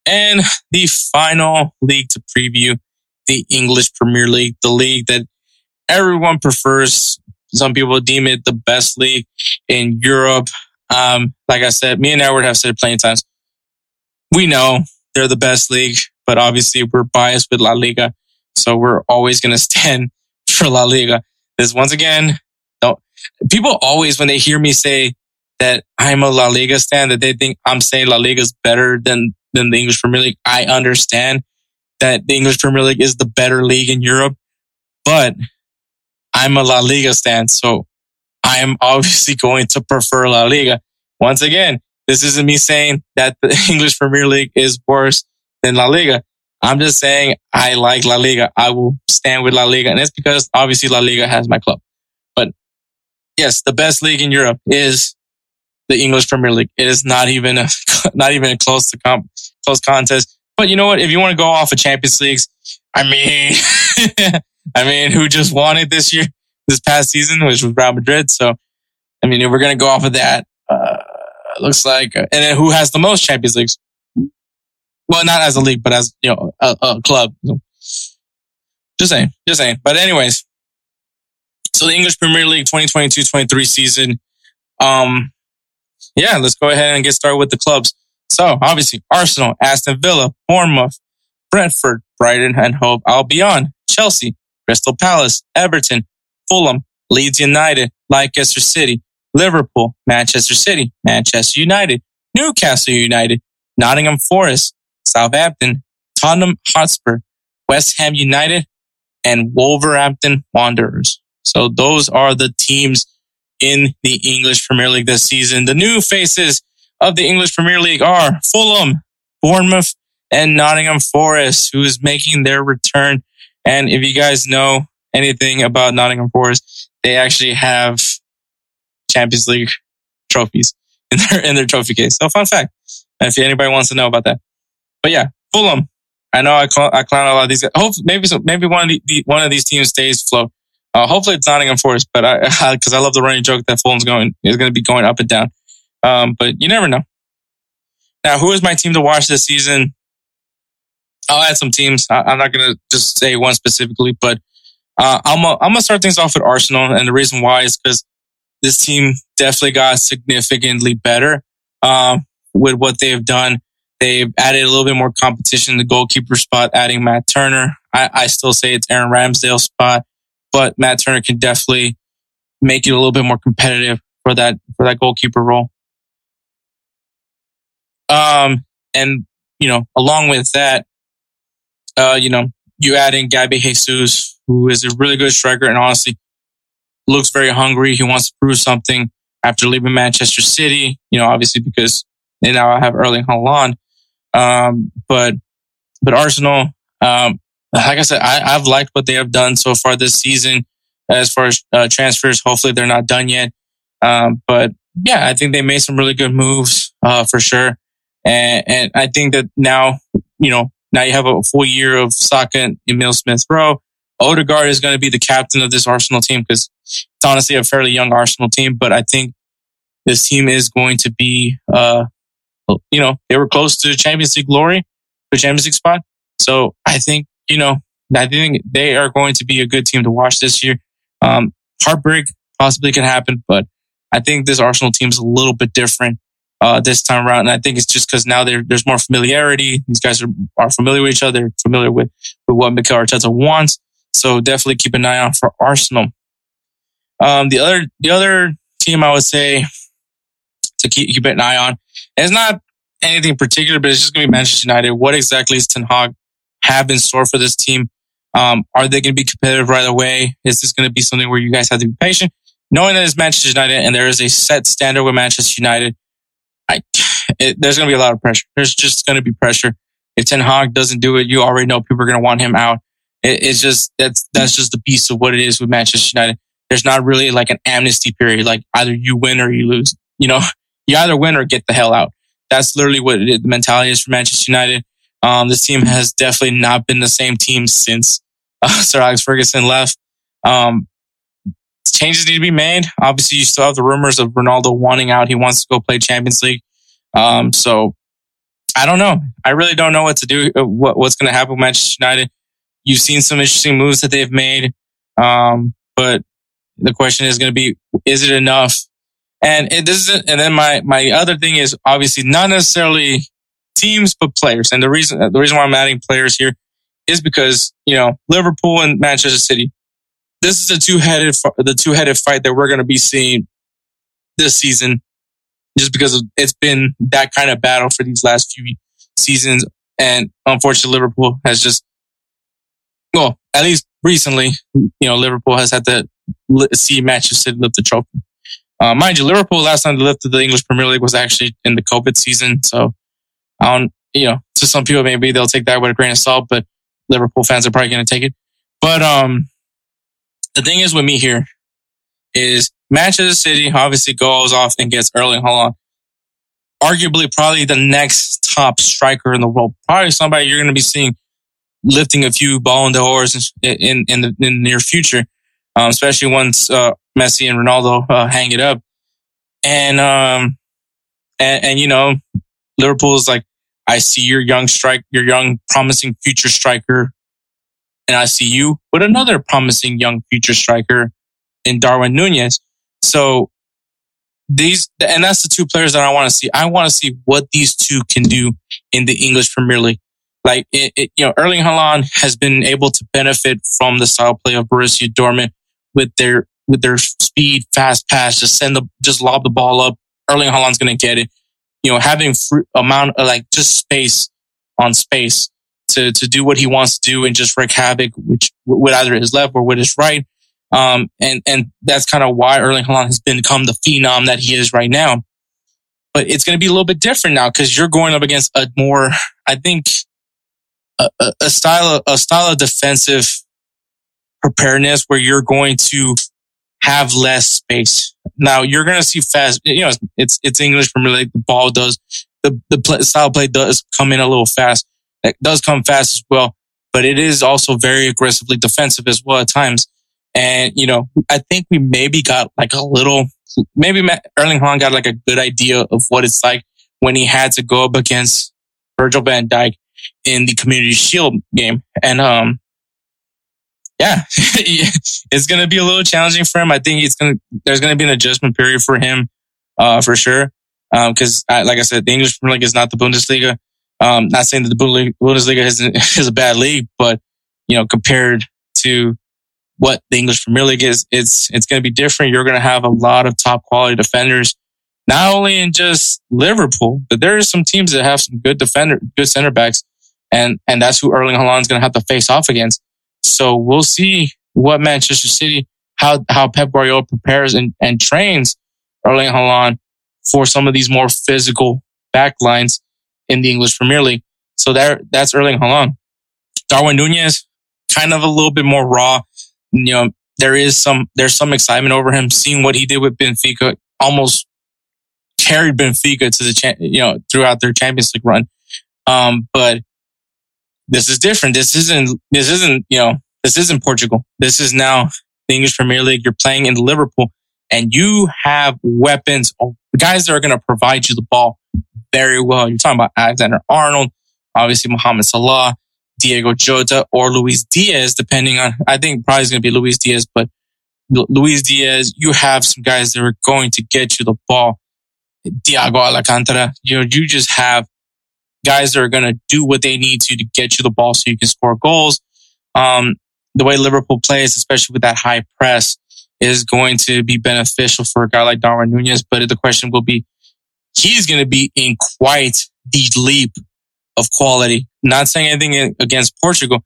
And the final league to preview, the English Premier League, the league that everyone prefers. Some people deem it the best league in Europe. Um, like I said, me and Edward have said plenty of times. We know they're the best league, but obviously we're biased with La Liga. So we're always going to stand for La Liga. This once again, don't, people always, when they hear me say that I'm a La Liga stand, that they think I'm saying La Liga is better than, than the English Premier League. I understand that the English Premier League is the better league in Europe, but I'm a La Liga stand. So I am obviously going to prefer La Liga. Once again, this isn't me saying that the English Premier League is worse than La Liga. I'm just saying I like La Liga. I will stand with La Liga. And it's because obviously La Liga has my club. But yes, the best league in Europe is the English Premier League. It is not even a, not even a close to comp, close contest. But you know what? If you want to go off of Champions Leagues, I mean, I mean, who just won it this year, this past season, which was Real Madrid. So, I mean, if we're going to go off of that, looks like, and then who has the most Champions Leagues? Well, not as a league, but as, you know, a, a club. Just saying, just saying. But anyways, so the English Premier League 2022-23 season. Um, yeah, let's go ahead and get started with the clubs. So obviously Arsenal, Aston Villa, Bournemouth, Brentford, Brighton and Hove Albion, Chelsea, Crystal Palace, Everton, Fulham, Leeds United, Leicester City, Liverpool, Manchester City, Manchester United, Newcastle United, Nottingham Forest, Southampton, Tottenham Hotspur, West Ham United, and Wolverhampton Wanderers. So those are the teams in the English Premier League this season. The new faces of the English Premier League are Fulham, Bournemouth, and Nottingham Forest, who is making their return. And if you guys know anything about Nottingham Forest, they actually have Champions League trophies in their in their trophy case. So fun fact, if anybody wants to know about that. But yeah, Fulham. I know I clown, I clown a lot of these guys. Hope maybe maybe one of the, the, one of these teams stays float. Uh, hopefully it's Nottingham Forest, but I because I, I, love the running joke that Fulham's going is going to be going up and down. Um, but you never know. Now, who is my team to watch this season? I'll add some teams. I, am not going to just say one specifically, but uh, I'm a, I'm gonna start things off with Arsenal, and the reason why is because this team definitely got significantly better um, with what they've done. They've added a little bit more competition in the goalkeeper spot, adding Matt Turner. I, I still say it's Aaron Ramsdale's spot, but Matt Turner can definitely make it a little bit more competitive for that for that goalkeeper role. Um, and you know, along with that, uh, you know, you add in Gabby Jesus, who is a really good striker and honestly looks very hungry. He wants to prove something after leaving Manchester City, you know, obviously because they now have Erling Haaland. Um, but, but Arsenal, um, like I said, I, have liked what they have done so far this season as far as uh, transfers. Hopefully they're not done yet. Um, but yeah, I think they made some really good moves, uh, for sure. And, and I think that now, you know, now you have a full year of Saka and Emil Smith Rowe. Odegaard is going to be the captain of this Arsenal team because it's honestly a fairly young Arsenal team, but I think this team is going to be, uh, you know, they were close to Champions League glory, the Champions League spot. So I think, you know, I think they are going to be a good team to watch this year. Um, heartbreak possibly can happen, but I think this Arsenal team is a little bit different uh, this time around. And I think it's just because now there's more familiarity. These guys are, are familiar with each other, familiar with, with what Mikel Arteta wants. So definitely keep an eye on for Arsenal. Um, the other, the other team I would say to keep, keep an eye on is not anything particular, but it's just going to be Manchester United. What exactly is Ten Hag have in store for this team? Um, are they going to be competitive right away? Is this going to be something where you guys have to be patient? Knowing that it's Manchester United and there is a set standard with Manchester United, I, it, there's going to be a lot of pressure. There's just going to be pressure. If Ten Hag doesn't do it, you already know people are going to want him out. It, it's just, that's, that's just the piece of what it is with Manchester United. There's not really like an amnesty period. Like either you win or you lose. You know, you either win or get the hell out. That's literally what it, the mentality is for Manchester United. Um, this team has definitely not been the same team since uh, Sir Alex Ferguson left. Um, changes need to be made. Obviously, you still have the rumors of Ronaldo wanting out. He wants to go play Champions League. Um, so I don't know. I really don't know what to do. Uh, what, what's going to happen with Manchester United? You've seen some interesting moves that they've made, um, but the question is going to be: Is it enough? And it, doesn't, and then my my other thing is obviously not necessarily teams, but players. And the reason the reason why I'm adding players here is because you know Liverpool and Manchester City this is a two headed the two headed fight that we're going to be seeing this season, just because it's been that kind of battle for these last few seasons, and unfortunately, Liverpool has just well, at least recently, you know, Liverpool has had to see matches to lift the trophy. Uh, mind you, Liverpool last time they lifted the English Premier League was actually in the COVID season. So, I don't, you know, to some people maybe they'll take that with a grain of salt, but Liverpool fans are probably going to take it. But um, the thing is with me here is Manchester City obviously goes off and gets Erling Haaland. Arguably, probably the next top striker in the world. Probably somebody you're going to be seeing lifting a few Ballon d'Ors in, in, in, the, in the near future, um, especially once uh, Messi and Ronaldo uh, hang it up. And, um, and, and, you know, Liverpool's like, I see your young strike, your young promising future striker and I see you with another promising young future striker in Darwin Nunez. So these, and that's the two players that I want to see. I want to see what these two can do in the English Premier League. Like, it, it, you know, Erling Haaland has been able to benefit from the style play of Borussia Dortmund with their, with their speed, fast pass, just send the, just lob the ball up. Erling Haaland's going to get it. You know, having free amount of like just space on space to, to do what he wants to do and just wreak havoc, which with either his left or with his right. Um, and, and that's kind of why Erling Haaland has become the phenom that he is right now. But it's going to be a little bit different now because you're going up against a more, I think, a, style of, a style of defensive preparedness where you're going to have less space. Now you're going to see fast, you know, it's, it's English Premier League. The ball does, the, the play, style play does come in a little fast. It does come fast as well, but it is also very aggressively defensive as well at times. And, you know, I think we maybe got like a little, maybe Erling Haaland got like a good idea of what it's like when he had to go up against Virgil van Dijk in the community shield game. And, um, yeah, it's going to be a little challenging for him. I think it's going to, there's going to be an adjustment period for him, uh, for sure. Um, cause I, like I said, the English Premier League is not the Bundesliga. Um, not saying that the Bundesliga is, is a bad league, but, you know, compared to what the English Premier League is, it's, it's going to be different. You're going to have a lot of top quality defenders, not only in just Liverpool, but there are some teams that have some good defender, good center backs. And, and that's who Erling Haaland is going to have to face off against. So we'll see what Manchester City, how, how Pep Guardiola prepares and, and trains Erling Haaland for some of these more physical backlines in the English Premier League. So there, that's Erling Haaland. Darwin Nunez, kind of a little bit more raw. You know, there is some, there's some excitement over him seeing what he did with Benfica, almost carried Benfica to the, you know, throughout their Champions League run. Um, but this is different. This isn't, this isn't, you know, this isn't Portugal. This is now the English Premier League. You're playing in Liverpool and you have weapons, guys that are going to provide you the ball very well. You're talking about Alexander Arnold, obviously Mohamed Salah, Diego Jota, or Luis Diaz, depending on, I think probably going to be Luis Diaz, but Luis Diaz, you have some guys that are going to get you the ball. Thiago Alcantara, you know, you just have guys that are going to do what they need to to get you the ball so you can score goals. Um, the way Liverpool plays, especially with that high press, is going to be beneficial for a guy like Darwin Nunez. But the question will be, he's going to be in quite the leap of quality. Not saying anything against Portugal,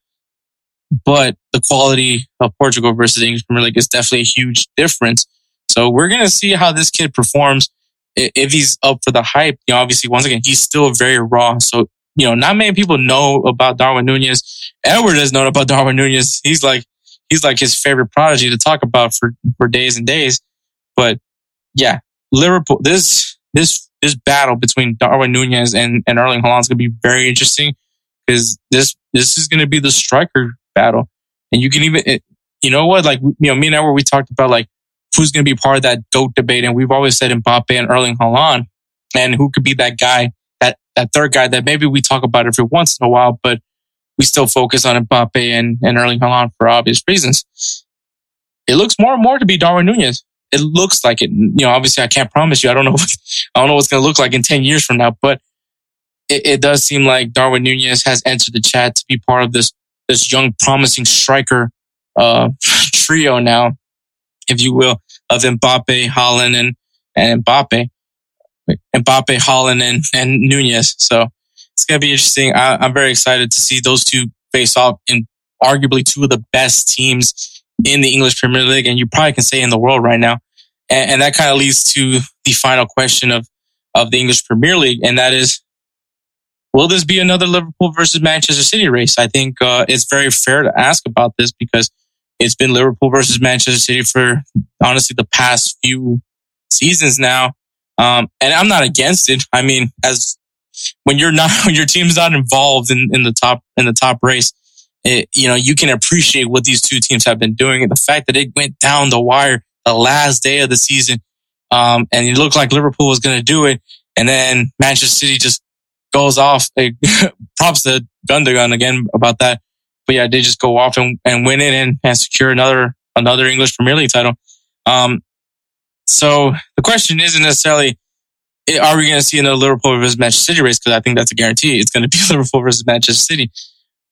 but the quality of Portugal versus English Premier League is definitely a huge difference. So we're going to see how this kid performs. If he's up for the hype, you know, obviously, once again, he's still very raw. So, you know, not many people know about Darwin Nunez. Edward has known about Darwin Nunez. He's like, he's like his favorite prodigy to talk about for, for days and days. But yeah, Liverpool, this, this this battle between Darwin Nunez and, and Erling Haaland is going to be very interesting because this, this is going to be the striker battle. And you can even, it, you know what? Like, you know, me and Edward, we talked about like who's going to be part of that GOAT debate. And we've always said Mbappe and Erling Haaland and who could be that guy, that, that third guy that maybe we talk about every once in a while, but we still focus on Mbappe and, and Erling Haaland for obvious reasons. It looks more and more to be Darwin Nunez it looks like it. You know, obviously I can't promise you. I don't know. I don't know what's going to look like in 10 years from now, but it, it, does seem like Darwin Nunez has entered the chat to be part of this, this young, promising striker, uh, trio now, if you will, of Mbappe, Haaland, and, and Mbappe, Mbappe, Haaland, and, and Nunez. So it's going to be interesting. I, I'm very excited to see those two face off in arguably two of the best teams in the English Premier League, and you probably can say in the world right now. And, and that kind of leads to the final question of, of the English Premier League, and that is, will this be another Liverpool versus Manchester City race? I think uh, it's very fair to ask about this because it's been Liverpool versus Manchester City for honestly the past few seasons now. Um, and I'm not against it. I mean, as when you're not, when your team's not involved in, in the top, in the top race, it, you know, you can appreciate what these two teams have been doing. And the fact that it went down the wire the last day of the season, um, and it looked like Liverpool was going to do it. And then Manchester City just goes off. It, props to Gundogan again about that. But yeah, they just go off and, and win it and, and secure another, another English Premier League title. Um, so the question isn't necessarily, are we going to see another Liverpool versus Manchester City race? Because I think that's a guarantee. It's going to be Liverpool versus Manchester City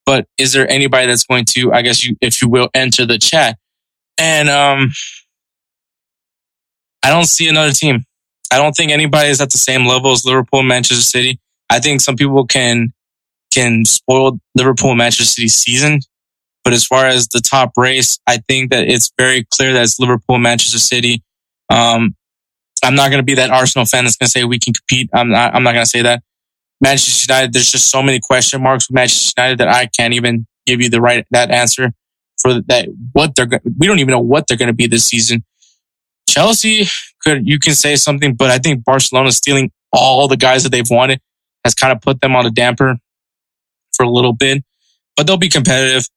but is there anybody that's going to, I guess you, if you will, enter the chat? And, um, I don't see another team. I don't think anybody is at the same level as Liverpool, Manchester City. I think some people can, can spoil Liverpool, Manchester City's season. But as far as the top race, I think that it's very clear that it's Liverpool, Manchester City. Um, I'm not going to be that Arsenal fan that's going to say we can compete. I'm not, I'm not going to say that. Manchester United, there's just so many question marks with Manchester United that I can't even give you the right that answer. for that. What they're we don't even know what they're going to be this season. Chelsea could you can say something, but I think Barcelona stealing all the guys that they've wanted has kind of put them on a damper for a little bit. But they'll be competitive.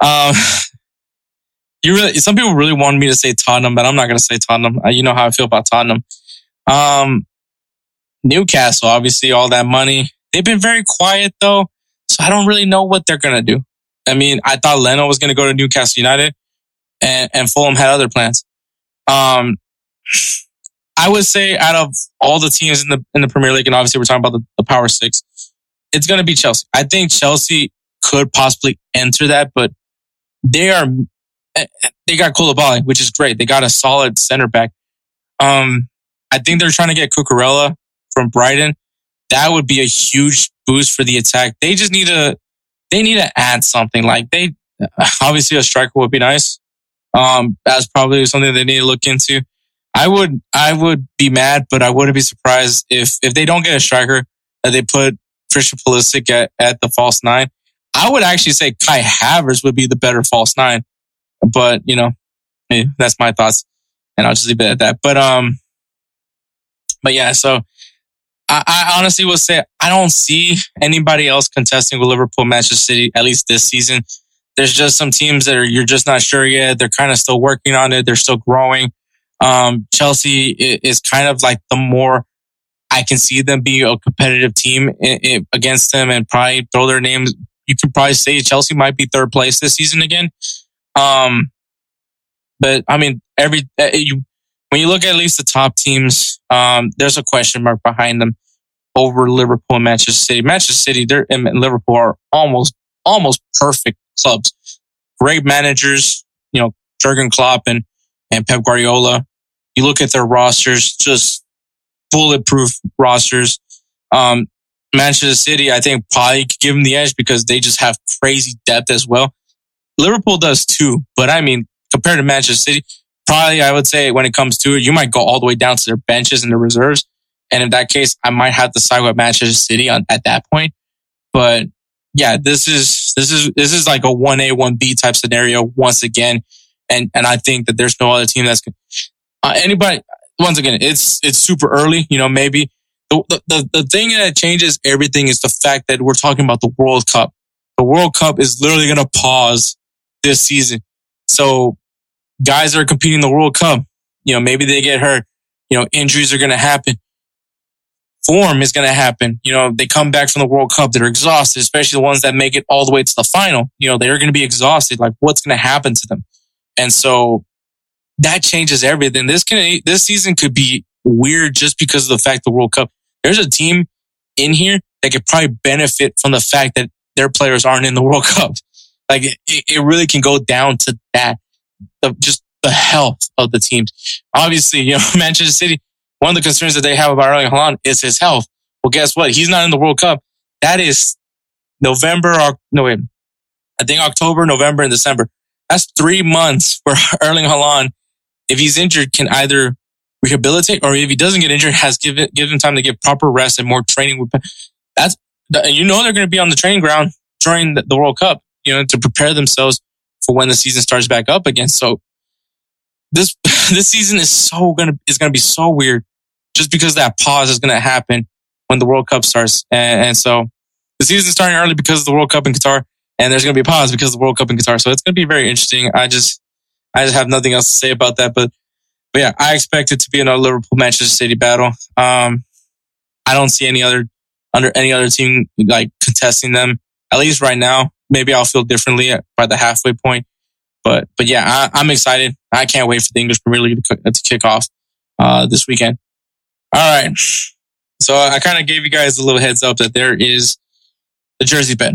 Uh, you really some people really wanted me to say Tottenham, but I'm not going to say Tottenham. Uh, you know how I feel about Tottenham. Um, Newcastle, obviously, all that money. They've been very quiet though, so I don't really know what they're going to do. I mean, I thought Leno was going to go to Newcastle United, and and Fulham had other plans. Um, I would say out of all the teams in the in the Premier League, and obviously we're talking about the, the Power Six, it's going to be Chelsea. I think Chelsea could possibly enter that, but they are they got Koulibaly, which is great. They got a solid center back. Um, I think they're trying to get Cucurella from Brighton. That would be a huge boost for the attack. They just need to they need to add something. Like they obviously a striker would be nice. Um, that's probably something they need to look into. I would, I would be mad, but I wouldn't be surprised if, if they don't get a striker that they put Christian Pulisic at, at the false nine. I would actually say Kai Havertz would be the better false nine, but you know, that's my thoughts and I'll just leave it at that. But, um, but yeah, so I, I honestly will say I don't see anybody else contesting with Liverpool, Manchester City, at least this season. There's just some teams that are, you're just not sure yet. They're kind of still working on it. They're still growing. Um, Chelsea is kind of like the more I can see them be a competitive team against them and probably throw their names. You could probably say Chelsea might be third place this season again. Um, but I mean, every, uh, you, when you look at, at least the top teams, um, there's a question mark behind them over Liverpool and Manchester City. Manchester City, they're, and Liverpool are almost, almost perfect clubs. Great managers, you know, Jurgen Klopp and, and Pep Guardiola. You look at their rosters, just bulletproof rosters. Um, Manchester City, I think probably could give them the edge because they just have crazy depth as well. Liverpool does too, but I mean, compared to Manchester City, probably I would say when it comes to it, you might go all the way down to their benches and their reserves. And in that case, I might have to side with Manchester City on, at that point. But yeah, this is, this is, this is like a 1A, 1B type scenario once again. And, and I think that there's no other team that's, uh, anybody, once again, it's, it's super early, you know, maybe the, the, the thing that changes everything is the fact that we're talking about the World Cup. The World Cup is literally going to pause this season. So guys that are competing in the World Cup, you know, maybe they get hurt, you know, injuries are going to happen. Form is going to happen. You know, they come back from the World Cup, they're exhausted, especially the ones that make it all the way to the final. You know, they're going to be exhausted. Like what's going to happen to them? And so that changes everything. This can, this season could be weird just because of the fact the World Cup, there's a team in here that could probably benefit from the fact that their players aren't in the World Cup. Like it, it really can go down to that the just the health of the teams. Obviously, you know, Manchester City, one of the concerns that they have about Erling Haaland is his health. Well, guess what? He's not in the World Cup. That is November, or, no wait, I think October, November, and December. That's three months where Erling Haaland, if he's injured, can either rehabilitate or if he doesn't get injured, has given given time to get proper rest and more training. That's you know they're going to be on the training ground during the, World Cup, you know, to prepare themselves for when the season starts back up again. So this this season is so gonna is gonna be so weird just because that pause is gonna happen when the World Cup starts. And, and so the season's starting early because of the World Cup in Qatar, and there's gonna be a pause because of the World Cup in Qatar. So it's gonna be very interesting. I just I have nothing else to say about that. But but yeah, I expect it to be another Liverpool Manchester City battle. Um, I don't see any other under any other team like contesting them at least right now maybe I'll feel differently by the halfway point. But, but yeah, I, am excited. I can't wait for the English Premier League to, to kick off, uh, this weekend. All right. So I kind of gave you guys a little heads up that there is the Jersey bet.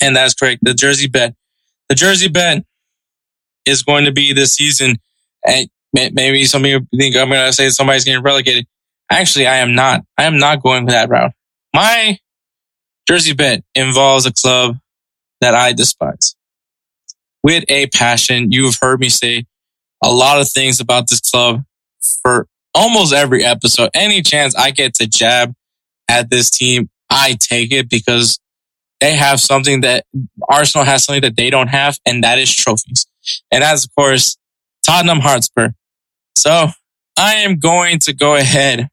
And that's correct. The Jersey bet. The Jersey bet is going to be this season. And maybe some you think I'm going to say somebody's getting relegated. Actually, I am not. I am not going for that route. My Jersey Bet involves a club that I despise. With a passion, you've heard me say a lot of things about this club for almost every episode. Any chance I get to jab at this team, I take it because they have something that Arsenal has something that they don't have, and that is trophies. And that's, of course, Tottenham Hotspur. So I am going to go ahead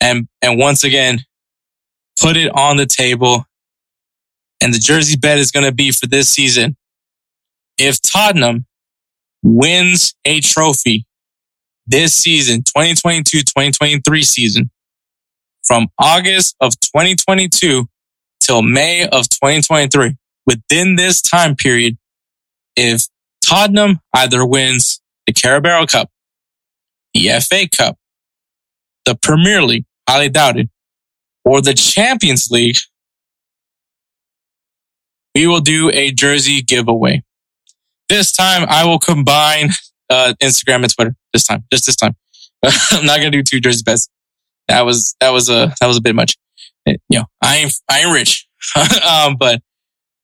and, and once again, put it on the table. And the jersey bet is going to be for this season. If Tottenham wins a trophy this season, 2022, 2023 season, from August of 2022 till May of 2023, within this time period, if Tottenham either wins the Carabao Cup, the FA Cup, the Premier League, highly doubted, or the Champions League, we will do a jersey giveaway. This time I will combine uh, Instagram and Twitter. This time, just this time. I'm not gonna do two jersey bets. That was that was a that was a bit much. It, you know, I ain't I ain't rich, um, but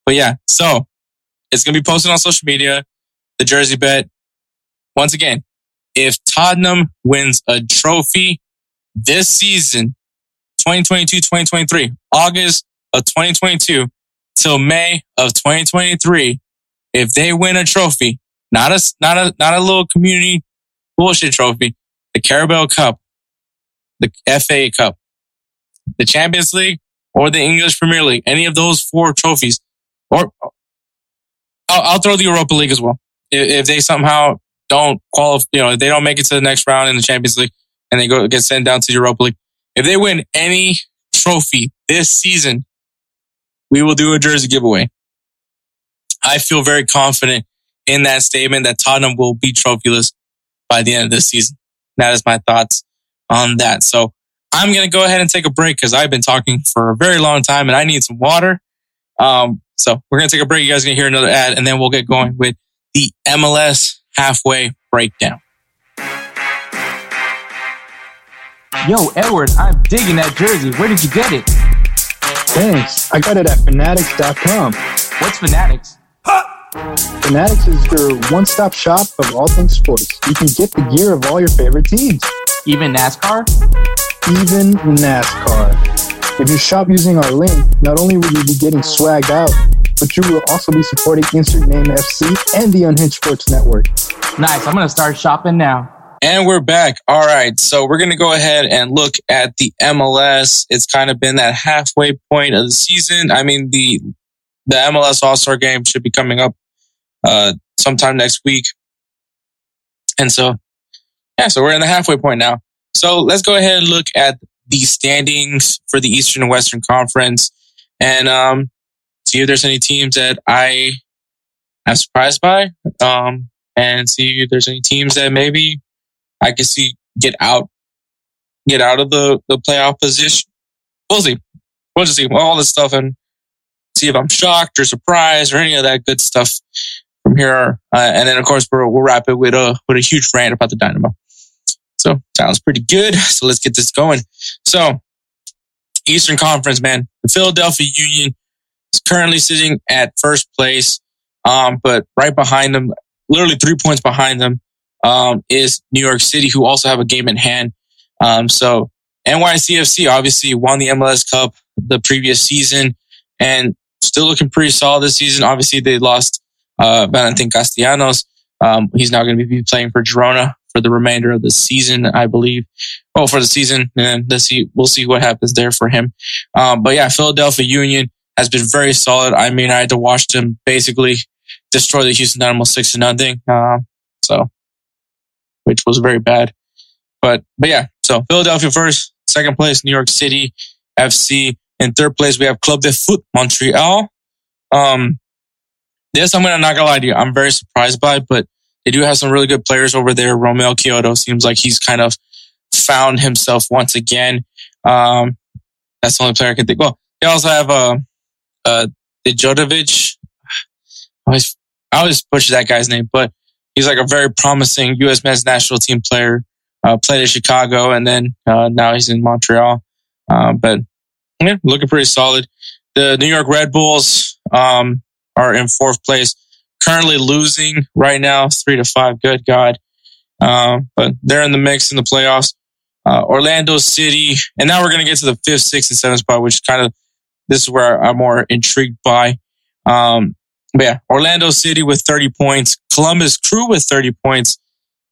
but yeah. So it's gonna be posted on social media. The jersey bet. Once again, if Tottenham wins a trophy this season, 2022 2023, August of 2022 till May of 2023, if they win a trophy, not a, not a, not a little community bullshit trophy, the Carabao Cup, the FA Cup, the Champions League, or the English Premier League, any of those four trophies, or I'll, I'll throw the Europa League as well. If, they somehow don't qualify, you know, if they don't make it to the next round in the Champions League and they go get sent down to Europa League, if they win any trophy this season, we will do a jersey giveaway. I feel very confident in that statement that Tottenham will be trophyless by the end of this season. That is my thoughts on that. So I'm going to go ahead and take a break because I've been talking for a very long time and I need some water. Um, so we're going to take a break. You guys are going to hear another ad and then we'll get going with the MLS halfway breakdown. Yo, Edward, I'm digging that jersey. Where did you get it? Thanks. I got it at fanatics.com. What's Fanatics? Fanatics is your one stop shop of all things sports. You can get the gear of all your favorite teams, Even NASCAR? even NASCAR. If you shop using our link, not only will you be getting swagged out, but you will also be supporting Insert Name FC and the Unhinged Sports Network. Nice. I'm going to start shopping now. And we're back. All right. So we're going to go ahead and look at the MLS. It's kind of been that halfway point of the season. I mean, the, the MLS All-Star game should be coming up, uh, sometime next week. And so, yeah, so we're in the halfway point now. So let's go ahead and look at the standings for the Eastern and Western Conference and, um, see if there's any teams that I am surprised by, um, and see if there's any teams that maybe I can see get out, get out of the, the playoff position. We'll see. We'll just see all this stuff and see if I'm shocked or surprised or any of that good stuff from here. Uh, and then of course we'll, we'll wrap it with a, with a huge rant about the Dynamo. So sounds pretty good. So let's get this going. So Eastern Conference, man, the Philadelphia Union currently sitting at first place. Um, but right behind them, literally three points behind them, um, is New York City, who also have a game in hand. Um, so NYCFC obviously won the MLS Cup the previous season and still looking pretty solid this season. Obviously, they lost uh, Valentin Castellanos. Um, he's now going to be playing for Girona for the remainder of the season, I believe. Well, for the season, and let's see, we'll see what happens there for him. Um, but yeah, Philadelphia Union has been very solid. I mean, I had to watch them basically destroy the Houston Dynamo six to nothing. Uh, so, which was very bad. But, but yeah, so Philadelphia first, second place, New York City FC. In third place, we have Club de Foot Montreal. Um, this, I'm gonna not gonna lie to you, I'm very surprised by, but they do have some really good players over there. Romell Quioto seems like he's kind of found himself once again. Um, that's the only player I can think. Well, they also have, uh, uh, Djordjevic. I always, I always butcher that guy's name, but he's like a very promising U.S. men's national team player. Uh, played in Chicago and then, uh, now he's in Montreal. Uh, but yeah, looking pretty solid. The New York Red Bulls, um, are in fourth place, currently losing right now, three to five. Good God. Um, but they're in the mix in the playoffs. Uh, Orlando City, and now we're going to get to the fifth, sixth, and seventh spot, which kind of this is where I'm more intrigued by. Um, but yeah, Orlando City with 30 points, Columbus Crew with 30 points,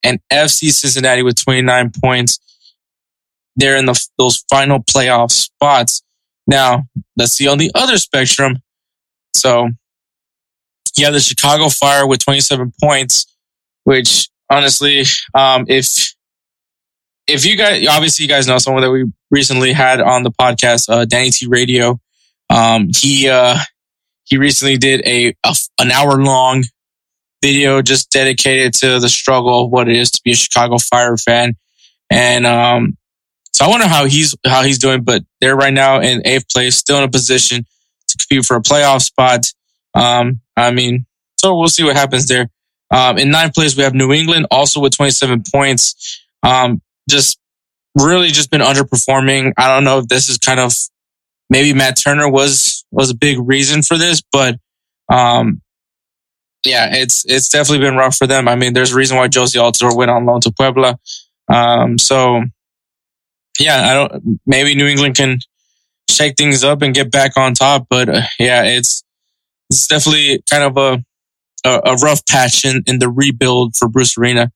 and FC Cincinnati with 29 points. They're in the, those final playoff spots. Now, let's see on the other spectrum. So, you have the Chicago Fire with 27 points, which honestly, um, if if you guys obviously you guys know someone that we recently had on the podcast, uh, Danny T Radio. Um, he uh, he recently did a, a an hour long video just dedicated to the struggle of what it is to be a Chicago Fire fan, and um, so I wonder how he's how he's doing. But they're right now in eighth place, still in a position to compete for a playoff spot. Um, I mean, so we'll see what happens there. Um, in ninth place, we have New England, also with 27 points. Um, just really just been underperforming. I don't know if this is kind of maybe Matt Turner was was a big reason for this, but um, yeah, it's it's definitely been rough for them. I mean, there's a reason why Jozy Altidore went on loan to Puebla. Um, so yeah, I don't. Maybe New England can shake things up and get back on top, but uh, yeah, it's it's definitely kind of a a, a rough patch in, in the rebuild for Bruce Arena.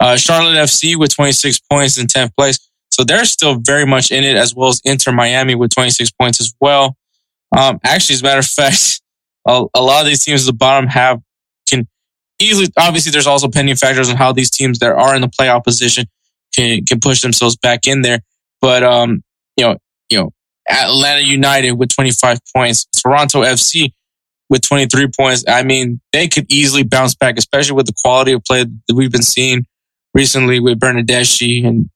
Uh, Charlotte FC with 26 points in 10th place. So they're still very much in it, as well as Inter Miami with 26 points as well. Um, actually, as a matter of fact, a, a, lot of these teams at the bottom have can easily, obviously, there's also pending factors on how these teams that are in the playoff position can, can push themselves back in there. But, um, you know, you know, Atlanta United with 25 points, Toronto FC with 23 points. I mean, they could easily bounce back, especially with the quality of play that we've been seeing recently with Bernardeschi and,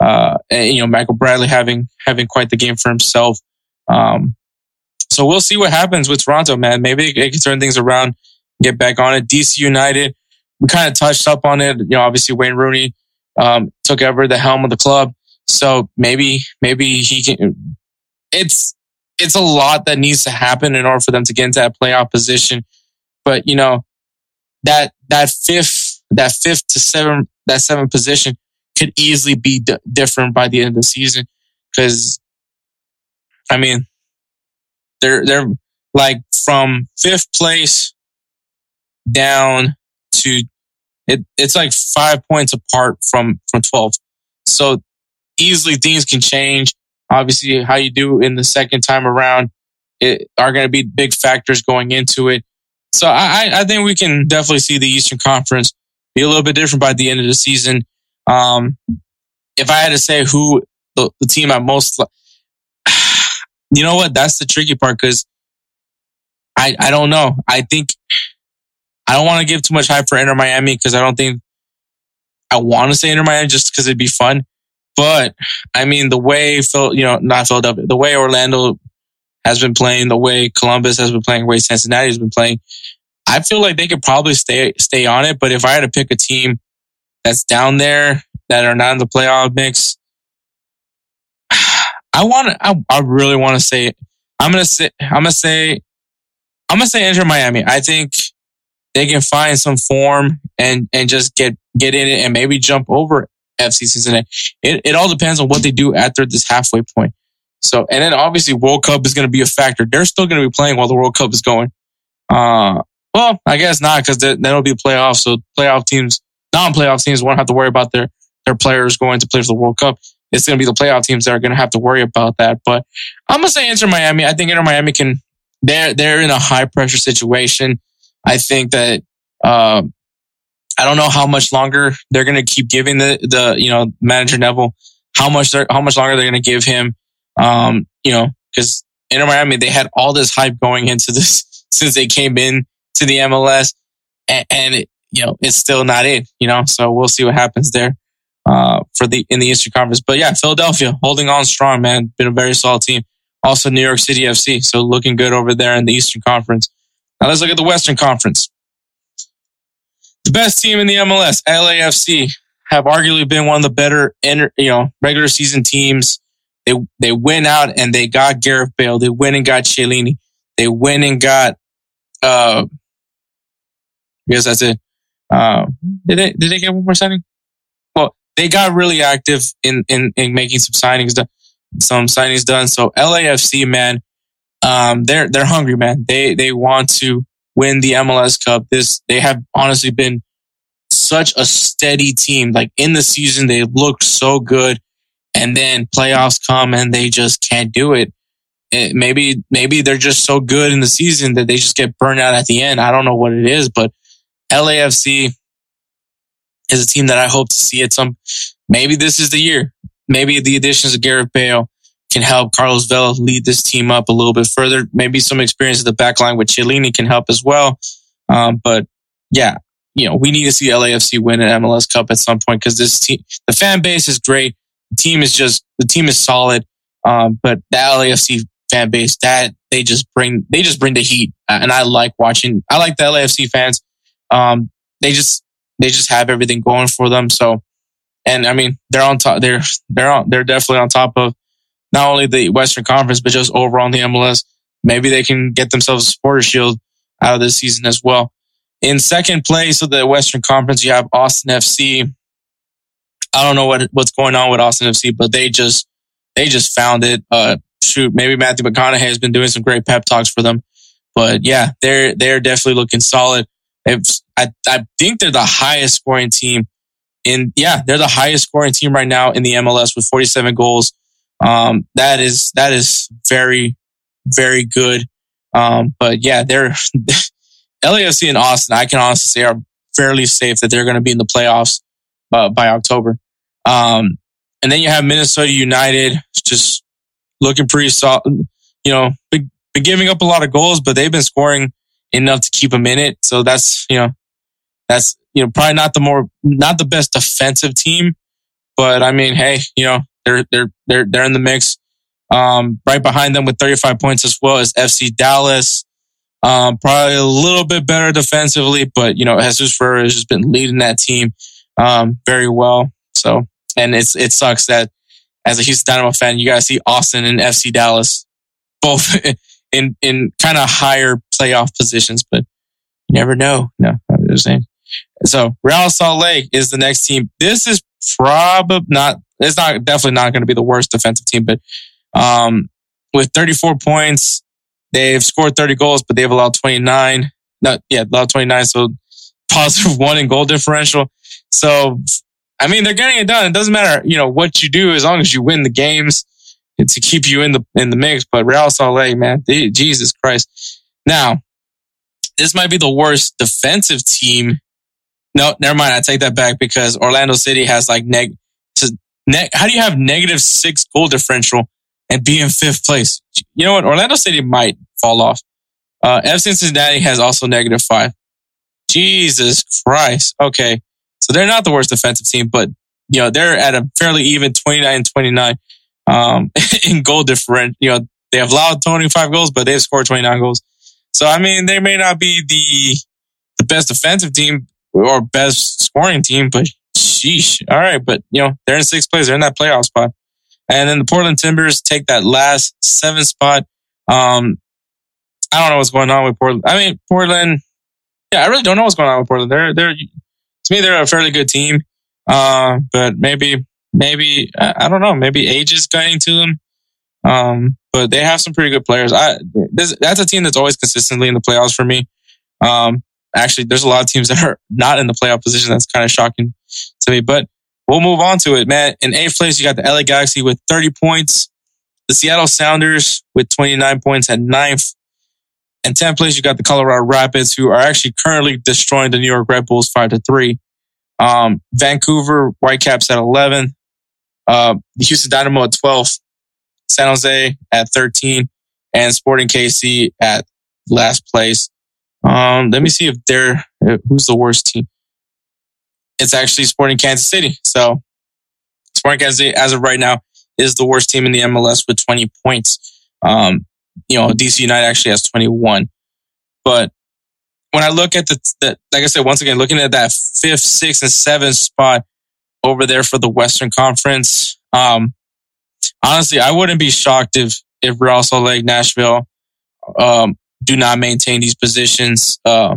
uh, and, you know, Michael Bradley having, having quite the game for himself. Um, so we'll see what happens with Toronto, man. Maybe they can turn things around, get back on it. DC United, we kind of touched up on it. You know, obviously Wayne Rooney, um, took over the helm of the club. So maybe, maybe he can, it's, it's a lot that needs to happen in order for them to get into that playoff position. But, you know, that, that fifth, that fifth to seven, that seventh position could easily be d- different by the end of the season. Cause I mean, they're, they're like from fifth place down to it, it's like five points apart from, from 12th. So easily things can change. Obviously, how you do in the second time around it, are going to be big factors going into it. So I, I think we can definitely see the Eastern Conference be a little bit different by the end of the season. Um, if I had to say who the, the team I most, you know what? That's the tricky part because I, I don't know. I think I don't want to give too much hype for Inter Miami because I don't think I want to say Inter Miami just because it'd be fun. But I mean, the way Phil, you know, not Philadelphia, the way Orlando has been playing, the way Columbus has been playing, the way Cincinnati has been playing, I feel like they could probably stay stay on it. But if I had to pick a team that's down there that are not in the playoff mix, I want to. I, I really want to say. I'm gonna say. I'm gonna say. I'm gonna say Inter Miami. I think they can find some form and and just get get in it and maybe jump over FC Cincinnati. It, it all depends on what they do after this halfway point. So, and then obviously World Cup is going to be a factor. They're still going to be playing while the World Cup is going. Uh, well, I guess not because then it'll be playoffs. So playoff teams, non-playoff teams won't have to worry about their, their players going to play for the World Cup. It's going to be the playoff teams that are going to have to worry about that. But I'm going to say Inter Miami. I think Inter Miami can, they're, they're in a high pressure situation. I think that, uh, I don't know how much longer they're going to keep giving the, the, you know, manager Neville, how much how much longer they're going to give him. Um, you know, cause Inter Miami, they had all this hype going into this since they came in to the MLS and, and you know, it's still not it, you know, so we'll see what happens there, uh, for the, in the Eastern Conference. But yeah, Philadelphia holding on strong, man. Been a very solid team. Also New York City FC. So looking good over there in the Eastern Conference. Now let's look at the Western Conference the best team in the MLS, LAFC, have arguably been one of the better, you know, regular season teams. They they went out and they got Gareth Bale. They went and got Chiellini. They went and got. Uh, I guess that's it. Uh, did they did they get one more signing? Well, they got really active in in in making some signings, done, some signings done. So LAFC, man, Um, they're they're hungry, man. They they want to win the MLS Cup. This they have honestly been such a steady team. Like in the season, they look so good, and then playoffs come and they just can't do it. it. Maybe maybe they're just so good in the season that they just get burned out at the end. I don't know what it is, but LAFC is a team that I hope to see at some. Maybe this is the year. Maybe the additions of Gareth Bale can help Carlos Vela lead this team up a little bit further. Maybe some experience at the back line with Chiellini can help as well. Um, but yeah, you know, we need to see LAFC win an MLS Cup at some point because this team, the fan base is great. The team is just, the team is solid. Um, but the LAFC fan base, that they just bring, they just bring the heat. And I like watching, I like the LAFC fans. Um, they just, they just have everything going for them. So, and I mean, they're on top, they're, they're on, they're definitely on top of not only the Western Conference, but just overall in the MLS. Maybe they can get themselves a supporter shield out of this season as well. In second place of the Western Conference, you have Austin FC. I don't know what what's going on with Austin FC, but they just they just found it. Uh, shoot, maybe Matthew McConaughey has been doing some great pep talks for them, but yeah, they're they're definitely looking solid. They've, I I think they're the highest scoring team in yeah they're the highest scoring team right now in the MLS with 47 goals. Um, that is that is very very good. Um, but yeah, they're LAFC and Austin. I can honestly say are fairly safe that they're going to be in the playoffs uh, by October. Um, and then you have Minnesota United just looking pretty solid. You know, been, giving up a lot of goals, but they've been scoring enough to keep them in it. So that's you know, that's you know probably not the more not the best defensive team, but I mean, hey, you know they're they're they're they're in the mix. Um, right behind them with 35 points as well as FC Dallas. Um, probably a little bit better defensively, but you know, Jesus Ferreira has just been leading that team, um, very well. So, and it's, it sucks that as a Houston Dynamo fan, you guys see Austin and FC Dallas both in, in kind of higher playoff positions, but you never know. No, I'm just saying. So Real Salt Lake is the next team. This is probably not, it's not definitely not going to be the worst defensive team, but, um, with 34 points, They've scored 30 goals, but they've allowed 29. Not, yeah, allowed 29. So positive one in goal differential. So, I mean, they're getting it done. It doesn't matter, you know, what you do as long as you win the games to keep you in the, in the mix. But Real Salt Lake, man, they, Jesus Christ. Now, this might be the worst defensive team. No, never mind. I take that back because Orlando City has like neg, neg how do you have negative six goal differential and be in fifth place. You know what? Orlando City might fall off. Uh, FC Cincinnati has also negative five. Jesus Christ. Okay. So they're not the worst defensive team, but you know, they're at a fairly even 29 29, um, in goal different. You know, they have allowed 25 goals, but they've scored 29 goals. So, I mean, they may not be the, the best defensive team or best scoring team, but sheesh. All right. But, you know, they're in sixth place. They're in that playoff spot. And then the Portland Timbers take that last seven spot. Um, I don't know what's going on with Portland. I mean, Portland. Yeah, I really don't know what's going on with Portland. They're they're to me they're a fairly good team. Uh, but maybe maybe I don't know. Maybe age is getting to them. Um, but they have some pretty good players. I this, that's a team that's always consistently in the playoffs for me. Um, actually, there's a lot of teams that are not in the playoff position. That's kind of shocking to me. But we'll move on to it, man. In eighth place, you got the LA Galaxy with 30 points. The Seattle Sounders with 29 points at ninth. And 10th place, you got the Colorado Rapids, who are actually currently destroying the New York Red Bulls 5 to 3. Um, Vancouver Whitecaps at 11. Uh, the Houston Dynamo at 12. San Jose at 13. And Sporting KC at last place. Um, let me see if they're, who's the worst team it's actually Sporting Kansas City. So Sporting Kansas City, as of right now, is the worst team in the MLS with 20 points. Um, you know, DC United actually has 21. But when I look at the, the, like I said, once again, looking at that fifth, sixth, and seventh spot over there for the Western Conference, um, honestly, I wouldn't be shocked if, if Real Salt Lake, Nashville, um, do not maintain these positions. Uh,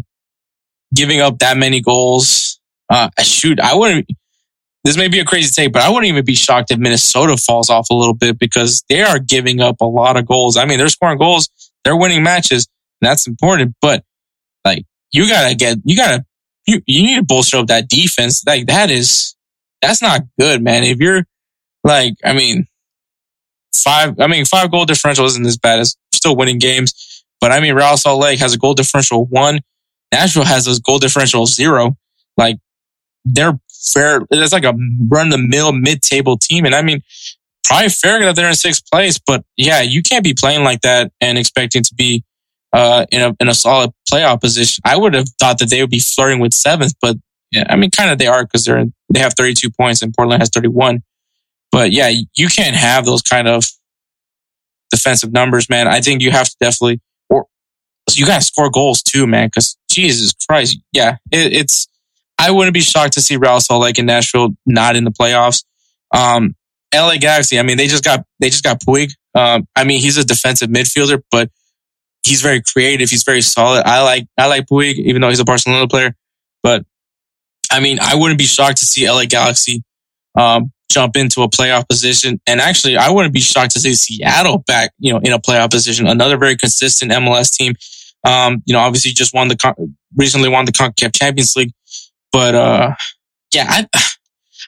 giving up that many goals uh, shoot, I wouldn't. This may be a crazy take, but I wouldn't even be shocked if Minnesota falls off a little bit because they are giving up a lot of goals. I mean, they're scoring goals. they're winning matches. That's important. But like, you gotta get, you gotta, you, you need to bolster up that defense. Like, that is, that's not good, man. If you're like, I mean, five, I mean, five goal differential isn't as bad as still winning games. But I mean, Real Salt Lake has a goal differential one. Nashville has a goal differential zero. Like, they're fair. It's like a run the mill mid table team. And I mean, probably fair that they're in sixth place, but yeah, you can't be playing like that and expecting to be uh, in a in a solid playoff position. I would have thought that they would be flirting with seventh, but yeah, I mean, kind of they are because they're they have 32 points and Portland has 31. But yeah, you can't have those kind of defensive numbers, man. I think you have to definitely, or you got to score goals too, man. Because Jesus Christ, yeah, it, it's. I wouldn't be shocked to see Real Salt Lake in Nashville not in the playoffs. Um, LA Galaxy, I mean, they just got they just got Puig. Um, I mean, he's a defensive midfielder, but he's very creative. He's very solid. I like I like Puig, even though he's a Barcelona player. But I mean, I wouldn't be shocked to see LA Galaxy um, jump into a playoff position. And actually, I wouldn't be shocked to see Seattle back, you know, in a playoff position. Another very consistent MLS team. Um, you know, obviously just won the recently won the CONCACAF Champions League, but uh, yeah, I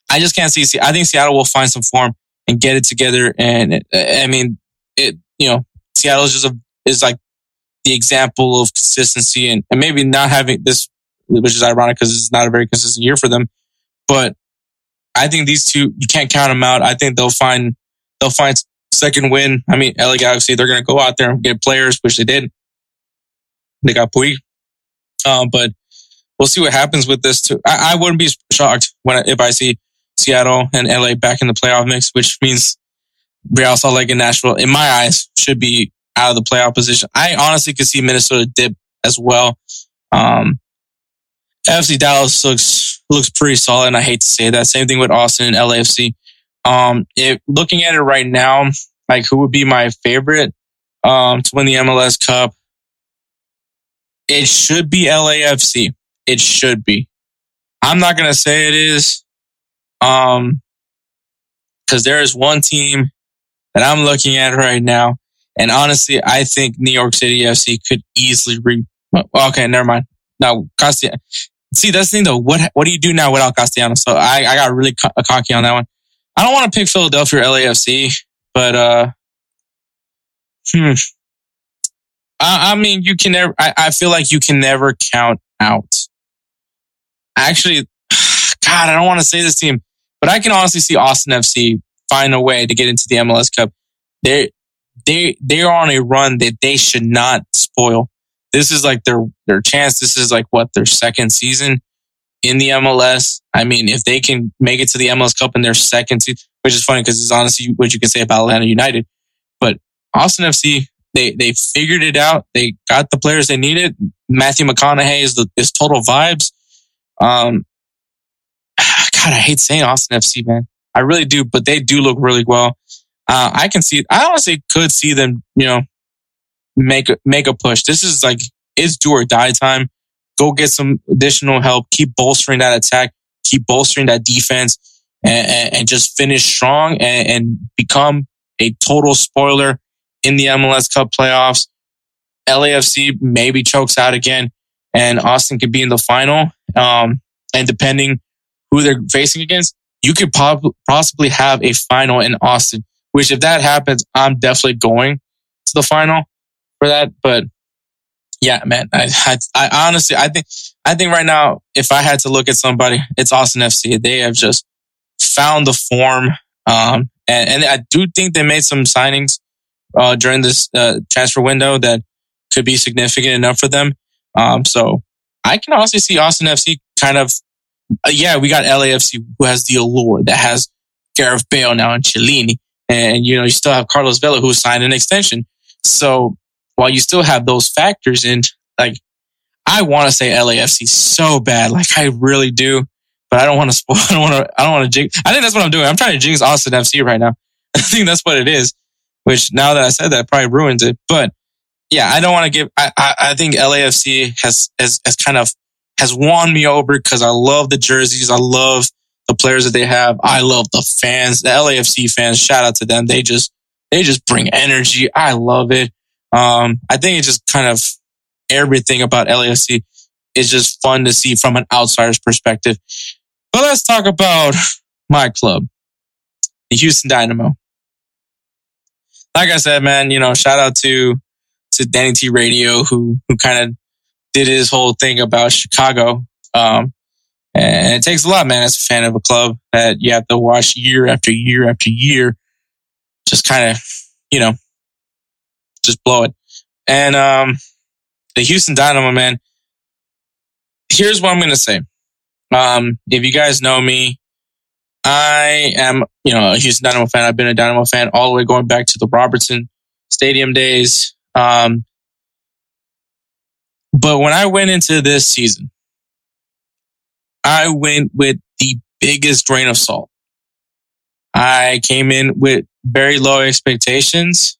I just can't see. I think Seattle will find some form and get it together. And I mean, it you know, Seattle is just a is like the example of consistency and, and maybe not having this, which is ironic because it's not a very consistent year for them. But I think these two, you can't count them out. I think they'll find, they'll find second win. I mean, LA Galaxy, they're going to go out there and get players, which they did. They got Puig. Um, but we'll see what happens with this too. I, I wouldn't be shocked when, if I see Seattle and LA back in the playoff mix, which means Real Salt Lake and Nashville, in my eyes, should be out of the playoff position. I honestly could see Minnesota dip as well. Um, FC Dallas looks looks pretty solid, and I hate to say that. Same thing with Austin and LAFC. Um, if looking at it right now, like who would be my favorite um, to win the MLS Cup? It should be LAFC. It should be. I'm not gonna say it is, um, because there is one team that I'm looking at right now and honestly, I think New York City FC could easily re. Okay, never mind. Now, Castellanos. See, that's the thing though. What what do you do now without Castellanos? So I, I got really co- cocky on that one. I don't want to pick Philadelphia or LAFC, but uh, hmm. I, I mean, you can never. I, I feel like you can never count out. Actually, God, I don't want to say this team, but I can honestly see Austin FC find a way to get into the MLS Cup. They they they're on a run that they should not spoil. This is like their their chance. This is like what their second season in the MLS. I mean, if they can make it to the MLS Cup in their second season, which is funny because it's honestly what you can say about Atlanta United. But Austin FC, they they figured it out. They got the players they needed. Matthew McConaughey is the is total vibes. Um, God, I hate saying Austin FC, man. I really do, but they do look really well. Uh, I can see, I honestly could see them, you know, make make a push. This is like, it's do or die time. Go get some additional help. Keep bolstering that attack. Keep bolstering that defense and, and, and just finish strong and, and become a total spoiler in the MLS Cup playoffs. LAFC maybe chokes out again and Austin could be in the final. Um, and depending who they're facing against, you could possibly have a final in Austin which if that happens, I'm definitely going to the final for that. But yeah, man, I, I, I honestly, I think, I think right now, if I had to look at somebody, it's Austin FC. They have just found the form. Um, and, and I do think they made some signings, uh, during this, uh, transfer window that could be significant enough for them. Um, so I can also see Austin FC kind of, uh, yeah, we got LAFC who has the allure that has Gareth Bale now and Chiellini. And, you know, you still have Carlos Vela who signed an extension. So while you still have those factors in, like, I want to say LAFC so bad. Like, I really do. But I don't want to spoil, I don't want to, I don't want to jinx. I think that's what I'm doing. I'm trying to jinx Austin FC right now. I think that's what it is, which now that I said that probably ruins it. But yeah, I don't want to give, I, I, I think LAFC has, has, has kind of, has won me over because I love the jerseys. I love the players that they have. I love the fans, the LAFC fans. Shout out to them. They just, they just bring energy. I love it. Um, I think it's just kind of everything about LAFC is just fun to see from an outsider's perspective. But let's talk about my club, the Houston Dynamo. Like I said, man, you know, shout out to to Danny T Radio who who kind of did his whole thing about Chicago. Um, and it takes a lot, man, as a fan of a club that you have to watch year after year after year, just kind of, you know, just blow it. And um, the Houston Dynamo, man, here's what I'm going to say. Um, if you guys know me, I am, you know, a Houston Dynamo fan. I've been a Dynamo fan all the way going back to the Robertson Stadium days. Um, but when I went into this season, I went with the biggest grain of salt. I came in with very low expectations.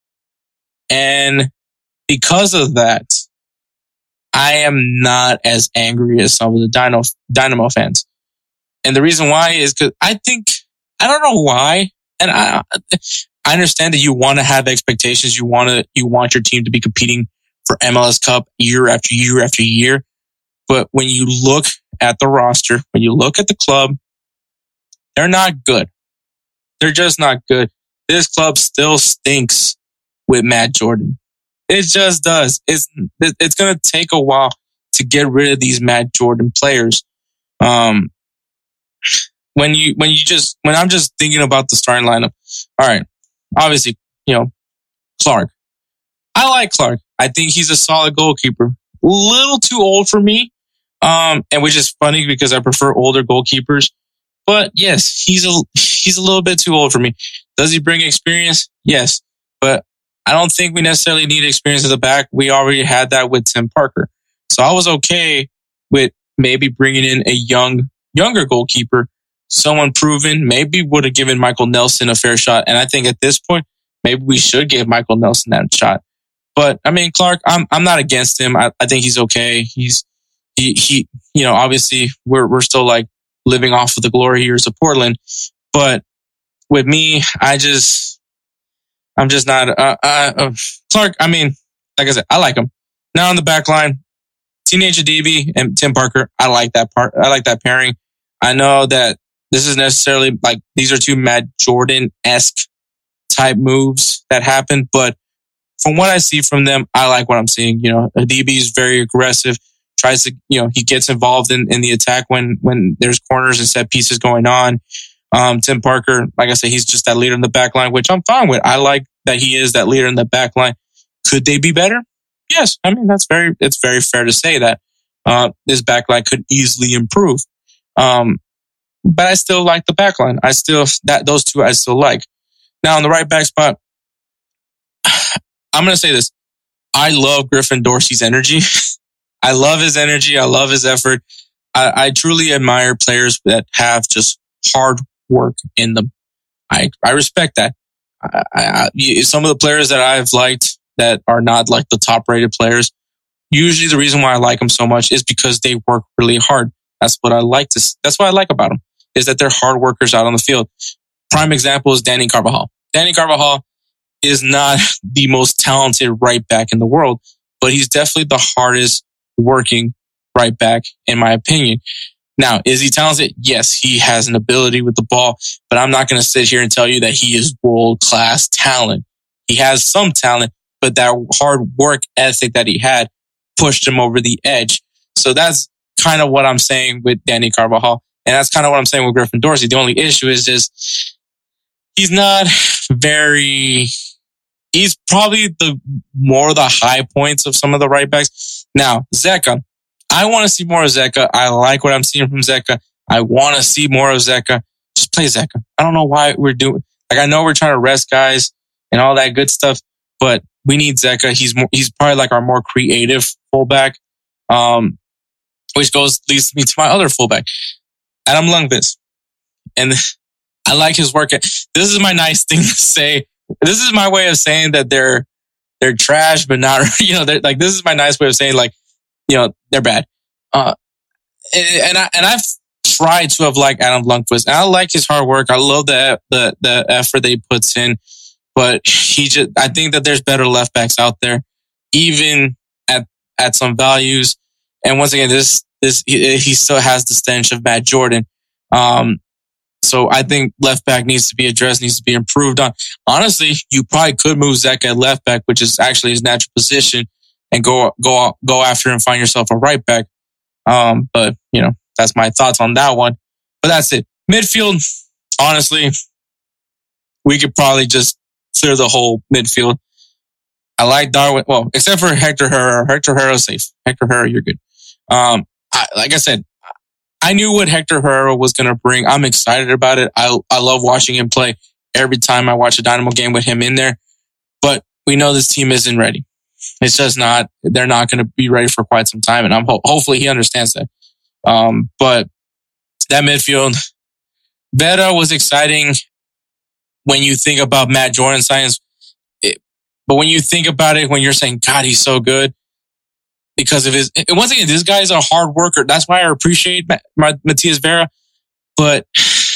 And because of that, I am not as angry as some of the Dynamo, Dynamo fans. And the reason why is because I think, I don't know why. And I, I understand that you want to have expectations. You want to, you want your team to be competing for MLS Cup year after year after year. But when you look at the roster, when you look at the club, they're not good. They're just not good. This club still stinks with Matt Jordan. It just does. It's it's going to take a while to get rid of these Matt Jordan players. Um, when you when you just when I'm just thinking about the starting lineup, all right, obviously you know Clark. I like Clark. I think he's a solid goalkeeper. A little too old for me, um, and which is funny because I prefer older goalkeepers. But yes, he's a he's a little bit too old for me. Does he bring experience? Yes, but I don't think we necessarily need experience at the back. We already had that with Tim Parker. So I was okay with maybe bringing in a young, younger goalkeeper, someone proven, maybe would have given Michael Nelson a fair shot. And I think at this point, maybe we should give Michael Nelson that shot. But I mean, Clark, I'm, I'm not against him. I, I think he's okay. He's, he, he, you know, obviously we're, we're still like living off of the glory years of Portland. But with me, I just, I'm just not, uh, uh, uh, Clark, I mean, like I said, I like him. Now on the back line, Teenage Hadebe and Tim Parker, I like that part. I like that pairing. I know that this is necessarily like, these are two Matt Jordan-esque type moves that happen, but from what I see from them, I like what I'm seeing. You know, Hadebe is very aggressive, tries to, you know, he gets involved in, in the attack when, when there's corners and set pieces going on. Um, Tim Parker, like I said, he's just that leader in the back line, which I'm fine with. I like that he is that leader in the back line. Could they be better? Yes. I mean, that's very, it's very fair to say that, uh, this back line could easily improve. Um, but I still like the back line. I still, that, those two I still like. Now on the right back spot, I'm going to say this. I love Griffin Dorsey's energy. I love his energy. I love his effort. I, I truly admire players that have just hard work in them. I, I respect that. I, I, some of the players that I've liked that are not like the top rated players, usually the reason why I like them so much is because they work really hard. That's what I like to, that's what I like about them is that they're hard workers out on the field. Prime example is Danny Carvajal. Danny Carvajal is not the most talented right back in the world, but he's definitely the hardest working right back in my opinion. Now, is he talented? Yes, he has an ability with the ball, but I'm not going to sit here and tell you that he is world class talent. He has some talent, but that hard work ethic that he had pushed him over the edge. So that's kind of what I'm saying with Danny Carvajal. And that's kind of what I'm saying with Griffin Dorsey. The only issue is just he's not very, he's probably the more the high points of some of the right backs. Now, Zeca, I want to see more of Zeca. I like what I'm seeing from Zeca. I want to see more of Zeca. Just play Zeca. I don't know why we're doing, like, I know we're trying to rest guys and all that good stuff, but we need Zeca. He's more, he's probably like our more creative fullback. Um, which goes, leads me to my other fullback, Adam Lundkvist. And I like his work. This is my nice thing to say. This is my way of saying that they're, they're trash, but not, you know, they're like, this is my nice way of saying like, you know, they're bad. Uh, and I, and I've tried to have liked Adam Lundkvist. And I like his hard work. I love the, the, the effort that he puts in, but he just, I think that there's better left backs out there. even at at some values. And once again, this this he, he still has the stench of Matt Jordan. Um, so I think left back needs to be addressed, needs to be improved on. Honestly, you probably could move Zeca at left back, which is actually his natural position, and go go go after and find yourself a right back. Um, but you know that's my thoughts on that one. But that's it. Midfield, honestly, we could probably just clear the whole midfield. I like Darwin. Well, except for Hector Herrera. Hector Herrera safe. Hector Herrera, you're good. Um, I, like I said, I knew what Hector Herrera was going to bring. I'm excited about it. I, I love watching him play every time I watch a Dynamo game with him in there. But we know this team isn't ready. It's just not, they're not going to be ready for quite some time. And I'm ho- hopefully he understands that. Um, but that midfield, Vera was exciting when you think about Matt Jordan science. It, but when you think about it, when you're saying, God, he's so good because of his, And once again, this guy is a hard worker. That's why I appreciate Matias Vera, but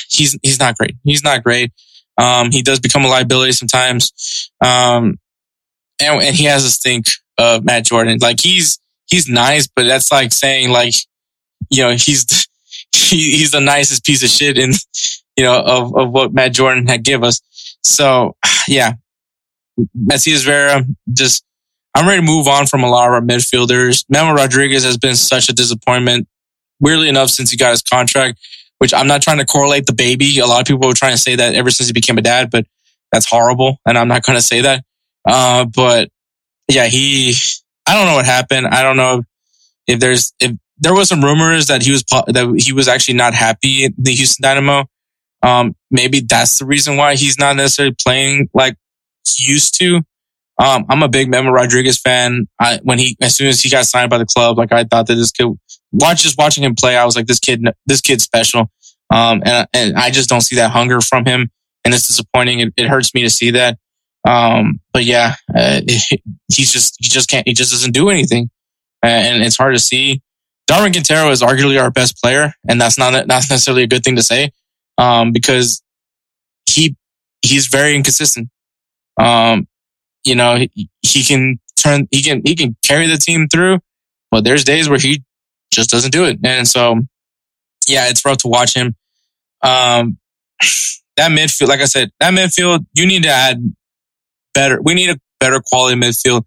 he's, he's not great. He's not great. Um, he does become a liability sometimes. Um, and, and he has a stink of Matt Jordan. Like he's, he's nice, but that's like saying like, you know, he's, he, he's the nicest piece of shit in, you know, of, of what Matt Jordan had give us. So yeah, Matias Vera, just, I'm ready to move on from a lot of our midfielders. Memo Rodriguez has been such a disappointment. Weirdly enough, since he got his contract, which I'm not trying to correlate the baby. A lot of people are trying to say that ever since he became a dad, but that's horrible. And I'm not going to say that. Uh, but yeah, he, I don't know what happened. I don't know if there's, if there was some rumors that he was, that he was actually not happy in the Houston Dynamo. Um, maybe that's the reason why he's not necessarily playing like he used to. Um, I'm a big Memo Rodriguez fan. I, when he, as soon as he got signed by the club, like I thought that this kid, watch just watching him play, I was like, this kid, this kid's special. Um, and, and I just don't see that hunger from him. And it's disappointing. It, it hurts me to see that. Um, but yeah, uh, he's just, he just can't, he just doesn't do anything. And it's hard to see. Darwin Quintero is arguably our best player. And that's not, not necessarily a good thing to say. Um, because he, he's very inconsistent. Um, you know, he, he can turn, he can, he can carry the team through, but there's days where he just doesn't do it. And so, yeah, it's rough to watch him. Um, that midfield, like I said, that midfield, you need to add better. We need a better quality midfield.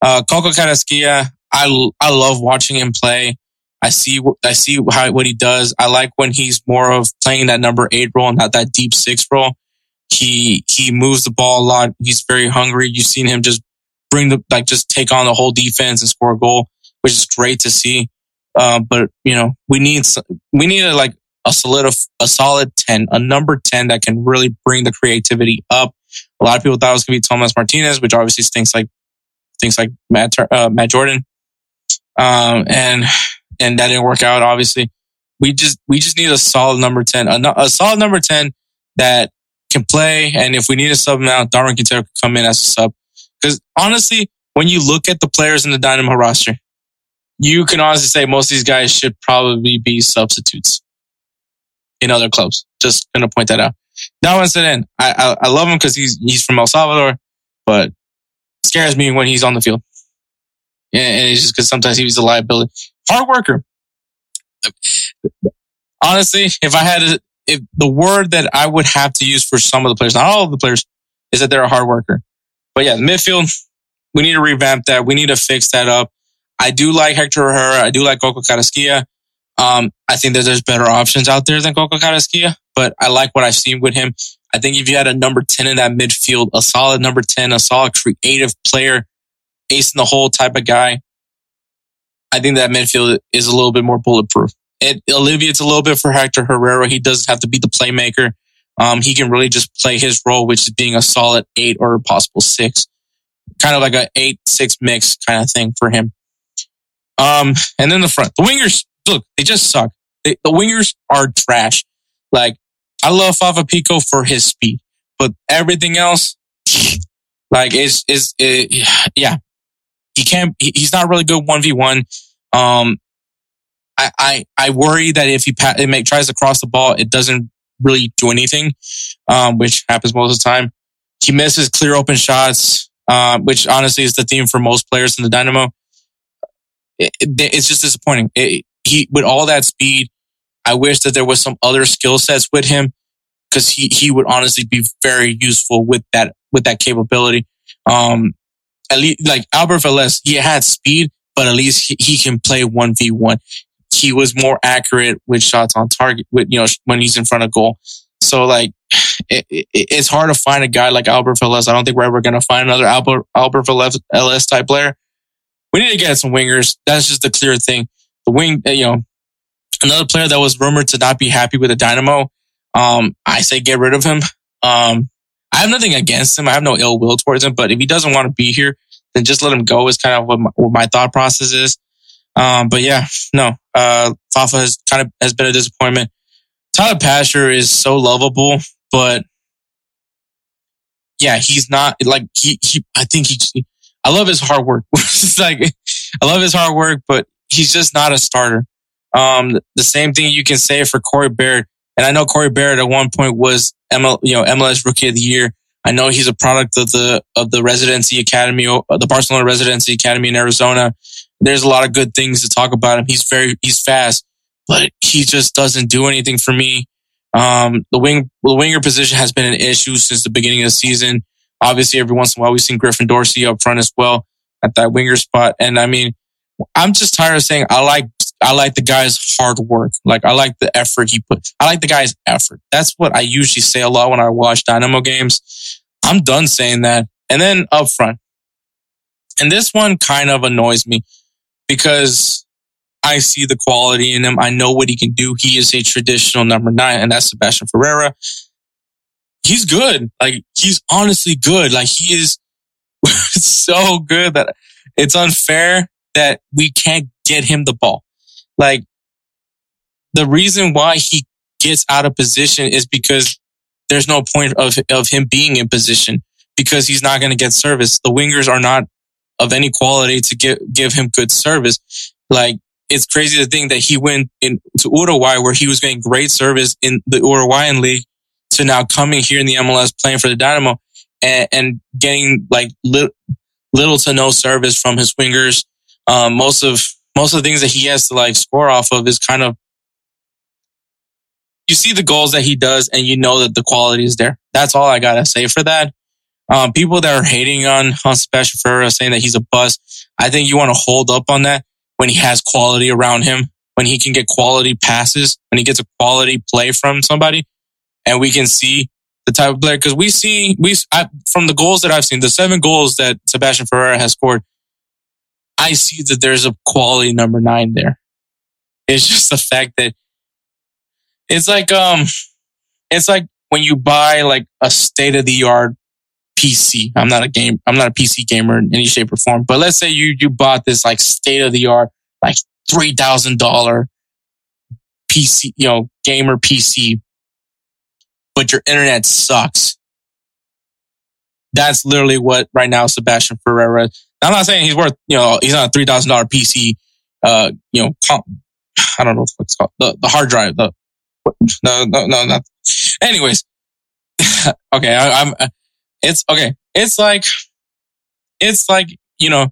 Uh, Coco Carrasquilla, I, I love watching him play. I see, I see how, what he does. I like when he's more of playing that number eight role and not that deep six role. He, he moves the ball a lot. He's very hungry. You've seen him just bring the, like, just take on the whole defense and score a goal, which is great to see. Uh, but you know, we need, we need a, like a solid, a solid 10, a number 10 that can really bring the creativity up. A lot of people thought it was going to be Thomas Martinez, which obviously stinks like, stinks like Matt, uh, Matt Jordan. Um, and, and that didn't work out. Obviously, we just, we just need a solid number 10, a, a solid number 10 that can play. And if we need a sub now, Darwin Quintero can come in as a sub. Because honestly, when you look at the players in the Dynamo roster, you can honestly say most of these guys should probably be substitutes in other clubs. Just gonna point that out. Darwin Cerén, I, I, I love him because he's he's from El Salvador, but scares me when he's on the field. And it's just because sometimes he's a liability. Hard worker. Honestly, if I had to, if the word that I would have to use for some of the players, not all of the players, is that they're a hard worker. But yeah, midfield, we need to revamp that. We need to fix that up. I do like Hector Herrera. I do like Coco Carrasquilla. Um, I think that there's better options out there than Coco Carrasquilla, but I like what I've seen with him. I think if you had a number 10 in that midfield, a solid number 10, a solid creative player, ace in the hole type of guy, I think that midfield is a little bit more bulletproof. It alleviates a little bit for Hector Herrera. He doesn't have to be the playmaker. Um, he can really just play his role, which is being a solid eight or possible six, kind of like a eight, six mix kind of thing for him. Um, and then the front, the wingers, look, they just suck. They, the wingers are trash. Like, I love Fafa Picault for his speed, but everything else, like, is, is, is yeah, he can't, he's not really good 1v1. Um, I, I, I worry that if he pa- make, tries to cross the ball, it doesn't really do anything, um, which happens most of the time. He misses clear open shots. uh, which honestly is the theme for most players in the Dynamo. It, it, it's just disappointing. It, he with all that speed, I wish that there was some other skill sets with him because he he would honestly be very useful with that with that capability. Um, at least like Alberth Elis, he had speed, but at least he, he can play one v one. He was more accurate with shots on target with you know when he's in front of goal. So like it, it, it's hard to find a guy like Alberth Elis. I don't think we're ever going to find another Albert Alberth Elis type player. We need to get some wingers. That's just the clear thing. The wing, you know, another player that was rumored to not be happy with the Dynamo. Um, I say get rid of him. Um, I have nothing against him. I have no ill will towards him, but if he doesn't want to be here, then just let him go is kind of what my, what my thought process is. Um, but yeah, no, uh, Fafa has kind of has been a disappointment. Tyler Pasher is so lovable, but yeah, he's not like he, he I think he, I love his hard work. like, I love his hard work, but he's just not a starter. Um, the same thing you can say for Corey Baird. And I know Corey Baird at one point was ML, you know, MLS rookie of the year. I know he's a product of the, of the residency academy, the Barcelona residency academy in Arizona. There's a lot of good things to talk about him. He's very, he's fast, but he just doesn't do anything for me. Um, the wing, the winger position has been an issue since the beginning of the season. Obviously, every once in a while, we've seen Griffin Dorsey up front as well at that winger spot. And I mean, I'm just tired of saying I like I like the guy's hard work. Like I like the effort he put. I like the guy's effort. That's what I usually say a lot when I watch Dynamo games. I'm done saying that. And then up front. And this one kind of annoys me because I see the quality in him. I know what he can do. He is a traditional number nine, and that's Sebastian Ferreira. He's good. Like he's honestly good. Like he is so good that it's unfair that we can't get him the ball. Like the reason why he gets out of position is because there's no point of, of him being in position because he's not going to get service. The wingers are not of any quality to give, give him good service. Like it's crazy to think that he went in to Uruguay where he was getting great service in the Uruguayan league to now coming here in the MLS playing for the Dynamo and, and getting like li- little to no service from his wingers. Um, most of most of the things that he has to like score off of is kind of you see the goals that he does and you know that the quality is there. That's all I gotta say for that. Um, people that are hating on, on Sebastian Ferreira saying that he's a bust, I think you want to hold up on that when he has quality around him, when he can get quality passes, when he gets a quality play from somebody, and we can see the type of player because we see we I, from the goals that I've seen, the seven goals that Sebastian Ferreira has scored, I see that there's a quality number nine there. It's just the fact that it's like um, it's like when you buy like a state of the art PC. I'm not a game. I'm not a PC gamer in any shape or form. But let's say you you bought this like state of the art like three thousand dollar PC, you know, gamer PC, but your internet sucks. That's literally what right now Sebastian Ferreira. I'm not saying he's worth, you know, he's not a three thousand dollar PC. Uh, you know, comp, I don't know what it's called. The the hard drive. The no no no not. Anyways, okay, I, I'm. It's okay. It's like, it's like you know,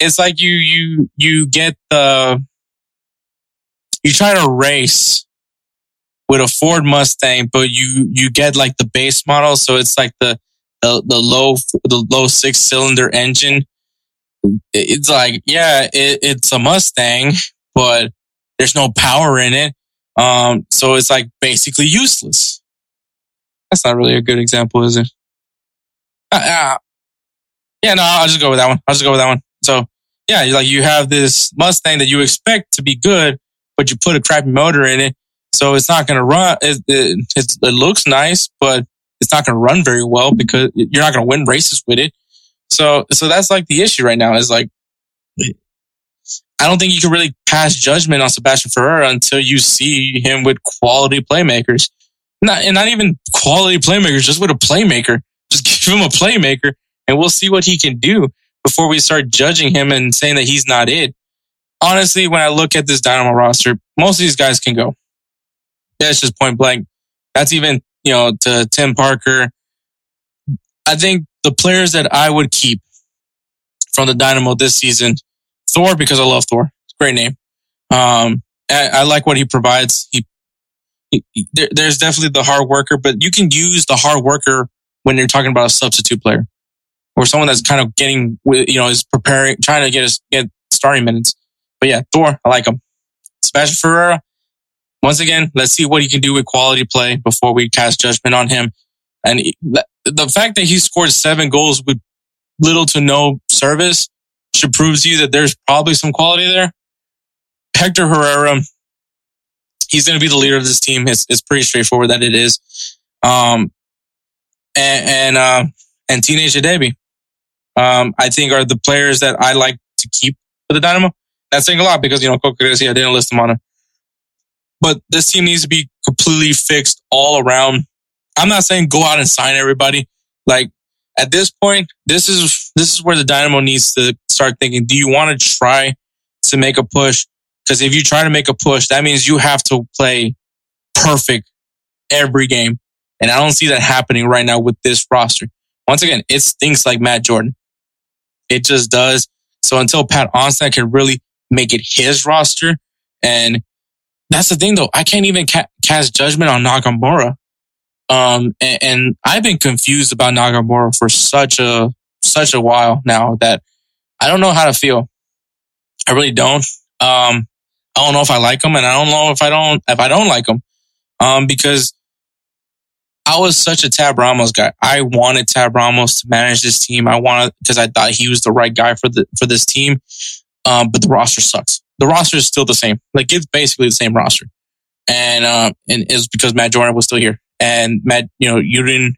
it's like you you you get the you try to race with a Ford Mustang, but you you get like the base model, so it's like the the, the low the low six cylinder engine. It's like yeah, it, it's a Mustang, but there's no power in it. Um, so it's like basically useless. That's not really a good example, is it? Uh, uh, yeah, no, I'll just go with that one. I'll just go with that one. So yeah, like you have this Mustang that you expect to be good, but you put a crappy motor in it, so it's not going to run. It, it, it, looks nice, but it's not going to run very well because you're not going to win races with it. So, so that's like the issue right now is like, I don't think you can really pass judgment on Sebastian Ferrer until you see him with quality playmakers. Not, and not even quality playmakers, just with a playmaker. Just give him a playmaker and we'll see what he can do before we start judging him and saying that he's not it. Honestly, when I look at this Dynamo roster, most of these guys can go. That's just point blank. That's even, you know, to Tim Parker. I think the players that I would keep from the Dynamo this season, Thor, because I love Thor. Great name. Um, I, I like what he provides. He, he there, there's definitely the hard worker, but you can use the hard worker when you're talking about a substitute player or someone that's kind of getting, you know, is preparing, trying to get us get starting minutes. But yeah, Thor, I like him. Sebastian Ferreira, once again, let's see what he can do with quality play before we cast judgment on him. And the fact that he scored seven goals with little to no service should prove to you that there's probably some quality there. Hector Herrera, he's going to be the leader of this team. It's, it's pretty straightforward that it is. Um, and, and, uh, and Teenage Hadebe, um, I think are the players that I like to keep for the Dynamo. That's saying a lot because, you know, Coca I didn't list them on it. But this team needs to be completely fixed all around. I'm not saying go out and sign everybody. Like at this point, this is, this is where the Dynamo needs to start thinking, do you want to try to make a push? Because if you try to make a push, that means you have to play perfect every game. And I don't see that happening right now with this roster. Once again, it stinks like Matt Jordan. It just does. So until Pat Onstad can really make it his roster, and that's the thing though, I can't even ca- cast judgment on Nagamura. Um, and, and, I've been confused about Nagamura for such a, such a while now that I don't know how to feel. I really don't. Um, I don't know if I like him and I don't know if I don't, if I don't like him. Um, because I was such a Tab Ramos guy. I wanted Tab Ramos to manage this team. I wanted, cause I thought he was the right guy for the, for this team. Um, but the roster sucks. The roster is still the same. Like it's basically the same roster. And, uh, and it's because Matt Jordan was still here and Matt, you know, you didn't,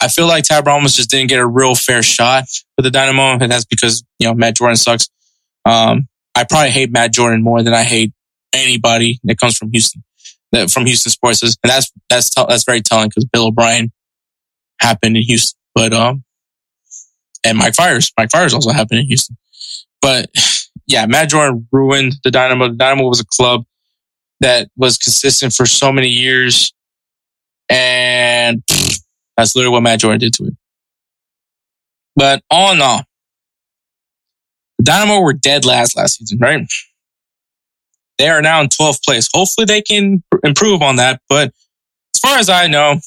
I feel like Tab Ramos just didn't get a real fair shot with the Dynamo. And that's because, you know, Matt Jordan sucks. Um, I probably hate Matt Jordan more than I hate anybody that comes from Houston, from Houston sports. And that's, that's, that's very telling because Bill O'Brien happened in Houston, but, um, and Mike Fiers, Mike Fiers also happened in Houston. But yeah, Matt Jordan ruined the Dynamo. The Dynamo was a club that was consistent for so many years. And that's literally what Matt Jordan did to it. But all in all, the Dynamo were dead last last season, right? They are now in 12th place. Hopefully they can improve on that. But as far as I know,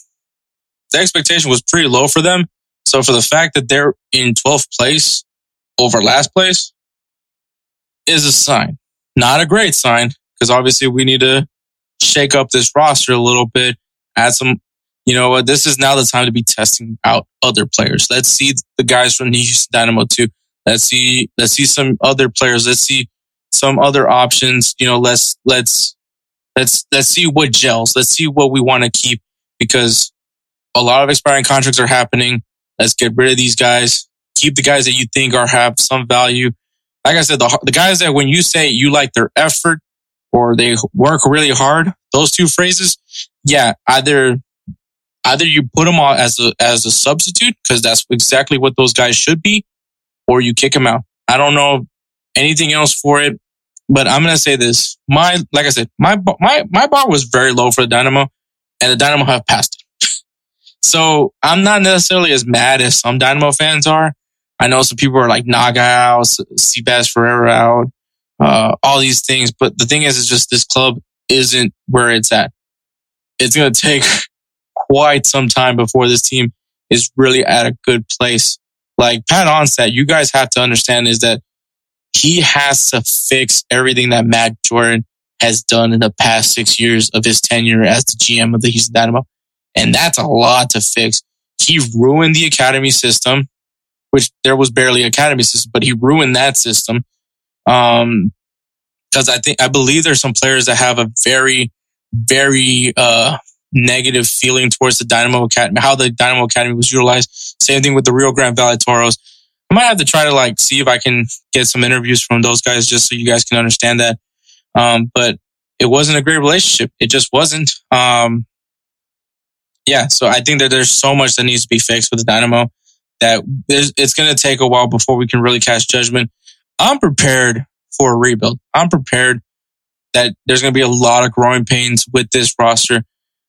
the expectation was pretty low for them. So for the fact that they're in 12th place over last place is a sign. Not a great sign because obviously we need to shake up this roster a little bit, add some, you know what, this is now the time to be testing out other players. Let's see the guys from the Houston Dynamo too. Let's see, let's see some other players. Let's see some other options. You know, let's, let's, let's, let's see what gels. Let's see what we want to keep because a lot of expiring contracts are happening. Let's get rid of these guys. Keep the guys that you think are have some value. Like I said, the, the guys that when you say you like their effort or they work really hard, those two phrases, yeah, either either you put them on as a as a substitute because that's exactly what those guys should be, or you kick them out. I don't know anything else for it, but I'm gonna say this: my like I said, my my my bar was very low for the Dynamo, and the Dynamo have passed it. so I'm not necessarily as mad as some Dynamo fans are. I know some people are like Naga out, Seabass Ferreira out, uh, all these things, but the thing is, is just this club isn't where it's at. It's gonna take quite some time before this team is really at a good place. Like Pat Onstad, you guys have to understand is that he has to fix everything that Matt Jordan has done in the past six years of his tenure as the GM of the Houston Dynamo. And that's a lot to fix. He ruined the academy system, which there was barely academy system, but he ruined that system. Um, cause I think, I believe there's some players that have a very, very, uh, negative feeling towards the Dynamo Academy, how the Dynamo Academy was utilized. Same thing with the Rio Grande Valley Toros. Might have to try to like see if I can get some interviews from those guys just so you guys can understand that. Um, but it wasn't a great relationship. It just wasn't. Um, yeah. So I think that there's so much that needs to be fixed with the Dynamo that it's going to take a while before we can really cast judgment. I'm prepared for a rebuild. I'm prepared that there's going to be a lot of growing pains with this roster.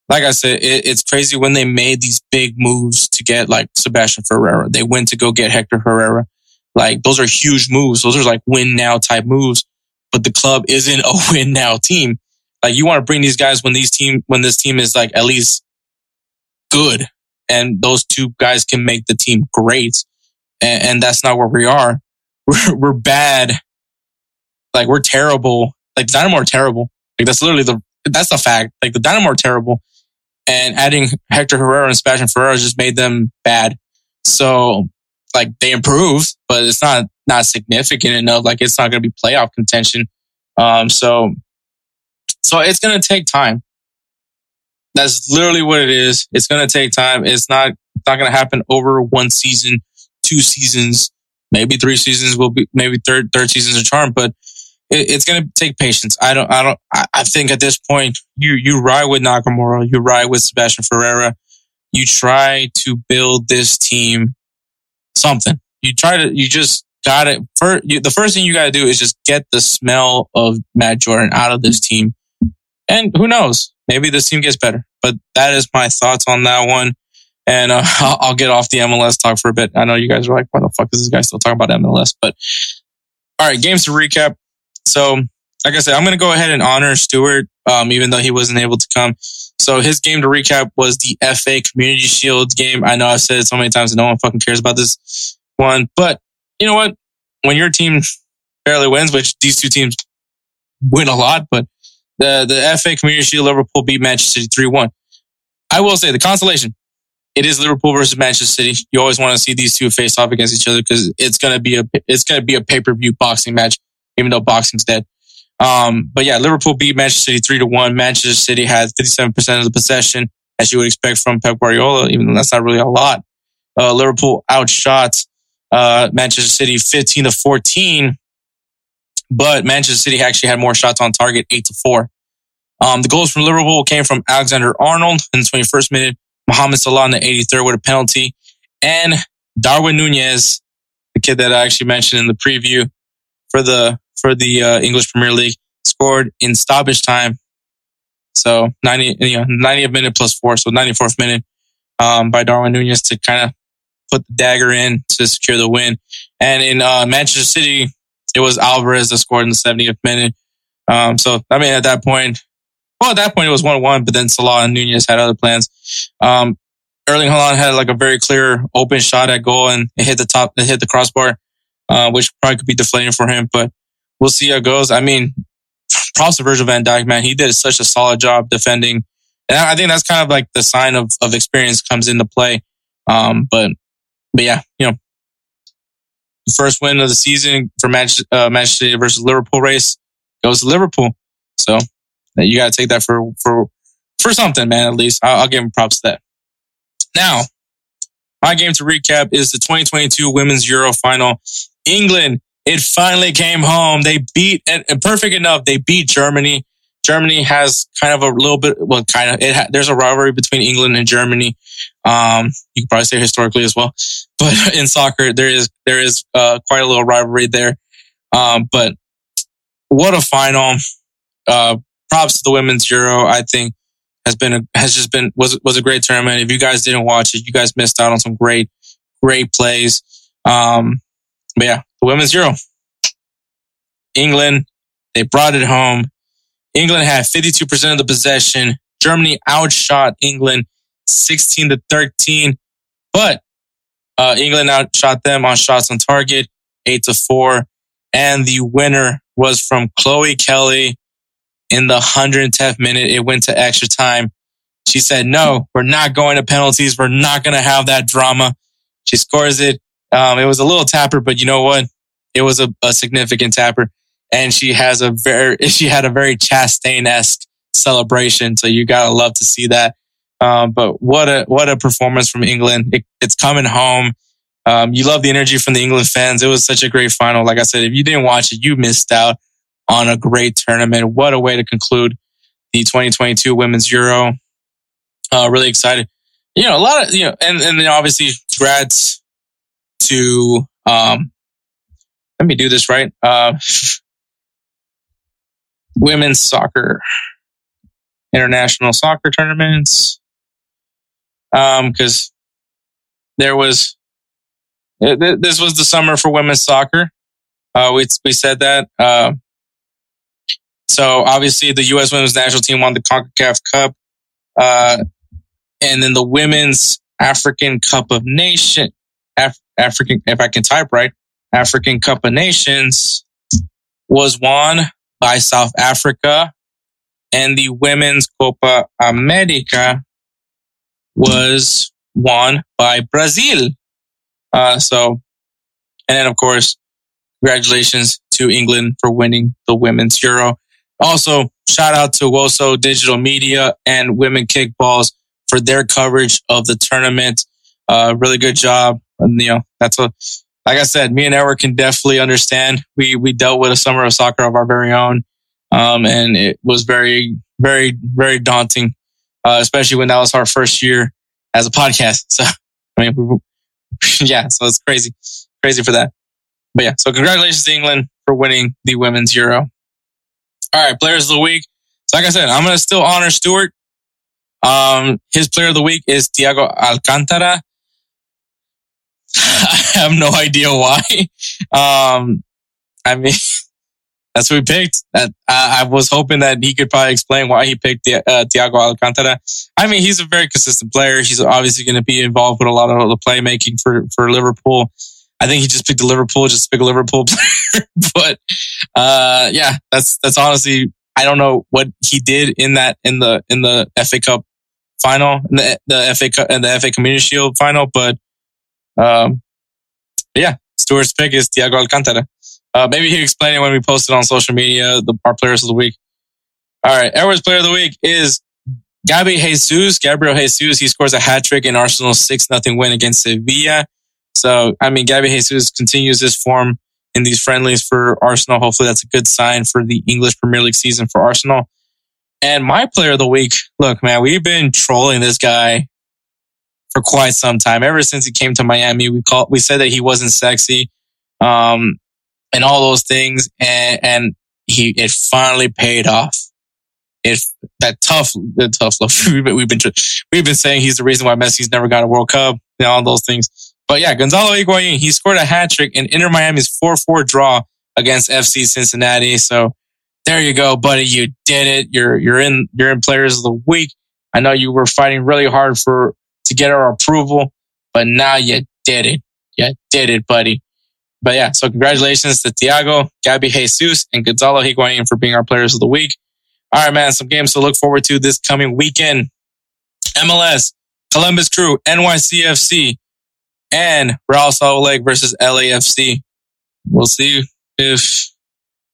Like I said, it, it's crazy when they made these big moves to get like Sebastian Ferreira. They went to go get Hector Herrera. Like those are huge moves. Those are like win now type moves. But the club isn't a win now team. Like you want to bring these guys when these team when this team is like at least good, and those two guys can make the team great. And, and that's not where we are. We're we're bad. Like we're terrible. Like Dynamo are terrible. Like that's literally the that's the fact. Like the Dynamo are terrible and adding Hector Herrera and Sebastian Ferreira just made them bad. So like they improved, but it's not not significant enough. Like it's not going to be playoff contention. Um, so so it's going to take time. That's literally what it is. It's going to take time. It's not not going to happen over one season, two seasons, maybe three seasons. Will be maybe third third season's a charm, but it, it's going to take patience. I don't, I don't, I, think at this point, you, you ride with Nakamura, you ride with Sebastian Ferreira. You try to build this team something. You try to, you just got it. You, the first thing you got to do is just get the smell of Matt Jordan out of this team. And who knows? Maybe this team gets better. But that is my thoughts on that one. And uh, I'll, get off the MLS talk for a bit. I know you guys are like, why the fuck is this guy still talking about MLS? But all right, games to recap. So, like I said, I'm going to go ahead and honor Stewart, um, even though he wasn't able to come. So his game to recap was the FA Community Shield game. I know I've said it so many times and no one fucking cares about this one, but you know what? When your team barely wins, which these two teams win a lot, but the, the FA Community Shield, Liverpool beat Manchester City 3-1. I will say the consolation. It is Liverpool versus Manchester City. You always want to see these two face off against each other because it's going to be a, it's going to be a pay-per-view boxing match even though boxing's dead. Um, but yeah, Liverpool beat Manchester City three to one. Manchester City had 57% of the possession, as you would expect from Pep Guardiola, even though that's not really a lot. Uh, Liverpool outshot, uh, Manchester City 15 to 14, but Manchester City actually had more shots on target, eight to four. Um, the goals from Liverpool came from Alexander Arnold in the 21st minute, Mohamed Salah in the 83rd with a penalty, and Darwin Nunez, the kid that I actually mentioned in the preview for the for the uh, English Premier League, scored in stoppage time. So 90, you know, 90th minute plus four. So 94th minute, um, by Darwin Nunez to kind of put the dagger in to secure the win. And in, uh, Manchester City, it was Alvarez that scored in the 70th minute. Um, so, I mean, at that point, well, at that point it was 1-1, but then Salah and Nunez had other plans. Um, Erling Haaland had like a very clear open shot at goal and it hit the top, it hit the crossbar, uh, which probably could be deflating for him. But we'll see how it goes. I mean, props to Virgil van Dijk, man. He did such a solid job defending. And I think that's kind of like the sign of, of experience comes into play. Um, but, but yeah, you know, first win of the season for Manchester, uh, Manchester City versus Liverpool race goes to Liverpool. So you got to take that for, for, for something, man, at least. I'll, I'll give him props to that. Now, my game to recap is the 2022 Women's Euro Final. England it finally came home. They beat, and, perfect enough, they beat Germany. Germany has kind of a little bit, well, kind of, it ha, there's a rivalry between England and Germany. Um, you could probably say historically as well, but in soccer, there is, there is, uh, quite a little rivalry there. Um, but what a final, uh, props to the women's Euro. I think has been, a, has just been, was, was a great tournament. If you guys didn't watch it, you guys missed out on some great, great plays. Um, but yeah, the women's Euro. England, they brought it home. England had 52% of the possession. Germany outshot England 16 to 13, but uh, England outshot them on shots on target, eight to four. And the winner was from Chloe Kelly in the 110th minute. It went to extra time. She said, no, we're not going to penalties. We're not going to have that drama. She scores it. Um, it was a little tapper, but you know what? It was a, a significant tapper. And she has a very, she had a very Chastain-esque celebration. So you gotta love to see that. Um, but what a, what a performance from England. It, it's coming home. Um, you love the energy from the England fans. It was such a great final. Like I said, if you didn't watch it, you missed out on a great tournament. What a way to conclude the 2022 Women's Euro. Uh, really excited. You know, a lot of, you know, and, and then obviously congrats to, um, let me do this right. Uh, women's soccer. international soccer tournaments. Um, because there was this was the summer for women's soccer. Uh, we we said that. Uh, so obviously the U.S. women's national team won the Concacaf Cup, uh, and then the women's African Cup of Nation, Af- African, if I can type right, African Cup of Nations was won by South Africa, and the women's Copa America was won by Brazil. Uh, so, and then of course, congratulations to England for winning the women's Euro. Also, shout out to Woso Digital Media and Women Kickballs for their coverage of the tournament. Uh, really good job. And, you know, that's a, like I said, me and Edward can definitely understand. We, we dealt with a summer of soccer of our very own. Um, and it was very, very, very daunting, uh, especially when that was our first year as a podcast. So, I mean, yeah, so it's crazy, crazy for that. But yeah, so congratulations to England for winning the women's Euro. All right, players of the week. So like I said, I'm going to still honor Stewart. Um, his player of the week is Thiago Alcantara. I have no idea why. Um, I mean, that's what we picked. That I, I, was hoping that he could probably explain why he picked uh, Thiago Alcantara. I mean, he's a very consistent player. He's obviously going to be involved with a lot of the playmaking for for Liverpool. I think he just picked a Liverpool just pick a Liverpool player. but uh, yeah, that's that's honestly I don't know what he did in that in the in the FA Cup final, the the FA Cup and the FA Community Shield final, but um, yeah, Stewart's pick is Thiago Alcantara. Uh, maybe he explained it when we posted on social media, the, our players of the week. All right. Edwards player of the week is Gabby Jesus, Gabriel Jesus. He scores a hat trick in Arsenal's 6 nothing win against Sevilla. So, I mean, Gabby Jesus continues this form in these friendlies for Arsenal. Hopefully that's a good sign for the English Premier League season for Arsenal. And my player of the week, look, man, we've been trolling this guy for quite some time. Ever since he came to Miami, we called, we said that he wasn't sexy. Um, and all those things. And, and he, it finally paid off. It, that tough, the tough love. we've been, we've been, we've been saying he's the reason why Messi's never got a World Cup and all those things. But yeah, Gonzalo Higuain, he scored a hat trick in Inter Miami's 4-4 draw against FC Cincinnati. So there you go, buddy. You did it. You're, you're in, you're in players of the week. I know you were fighting really hard for, to get our approval, but now you did it. You did it, buddy. But yeah, so congratulations to Thiago, Gabby Jesus, and Gonzalo Higuain for being our players of the week. All right, man, some games to look forward to this coming weekend. MLS, Columbus Crew, NYCFC, and Real Salt Lake versus LAFC. We'll see if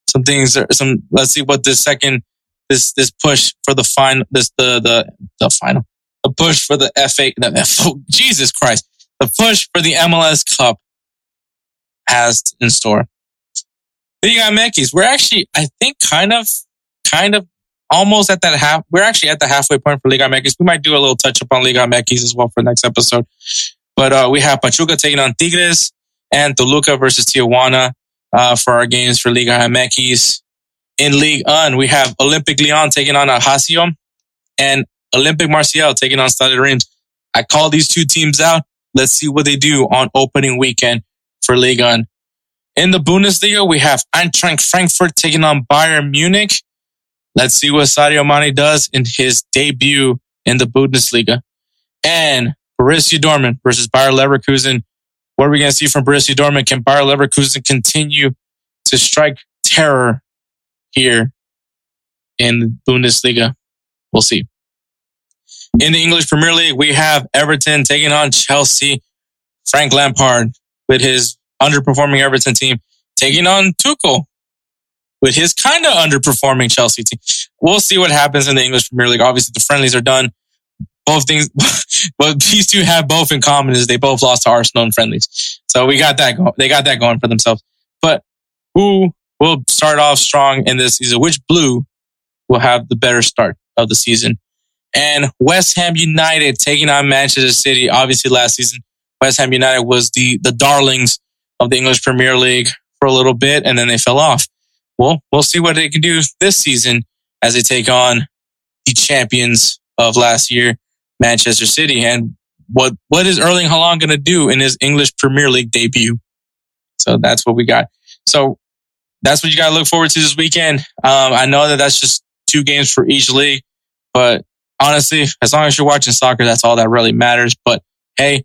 some things are some. Let's see what this second this this push for the final this the the the final the push for the FA the F, Jesus Christ the push for the MLS Cup has in store. Liga MX, we're actually, I think, kind of, kind of almost at that half. We're actually at the halfway point for Liga MX. We might do a little touch up on Liga MX as well for next episode. But uh, we have Pachuca taking on Tigres and Toluca versus Tijuana uh, for our games for Liga MX. In Ligue 1, we have Olympique Lyon taking on Ajaccio and Olympique Marseille taking on Stade Reims. I call these two teams out. Let's see what they do on opening weekend for Ligue 1. In the Bundesliga, we have Eintracht Frankfurt taking on Bayern Munich. Let's see what Sadio Mane does in his debut in the Bundesliga. And Borussia Dortmund versus Bayer Leverkusen. What are we going to see from Borussia Dortmund? Can Bayer Leverkusen continue to strike terror here in Bundesliga? We'll see. In the English Premier League, we have Everton taking on Chelsea. Frank Lampard with his underperforming Everton team, taking on Tuchel with his kind of underperforming Chelsea team. We'll see what happens in the English Premier League. Obviously, the friendlies are done. Both things, but these two have both in common is they both lost to Arsenal in friendlies. So we got that going. They got that going for themselves. But who will start off strong in this season? Which blue will have the better start of the season? And West Ham United taking on Manchester City. Obviously, last season West Ham United was the the darlings of the English Premier League for a little bit, and then they fell off. Well, we'll see what they can do this season as they take on the champions of last year, Manchester City. And what, what is Erling Haaland going to do in his English Premier League debut? So that's what we got. So that's what you got to look forward to this weekend. Um, I know that that's just two games for each league, but honestly, as long as you're watching soccer, that's all that really matters. But hey,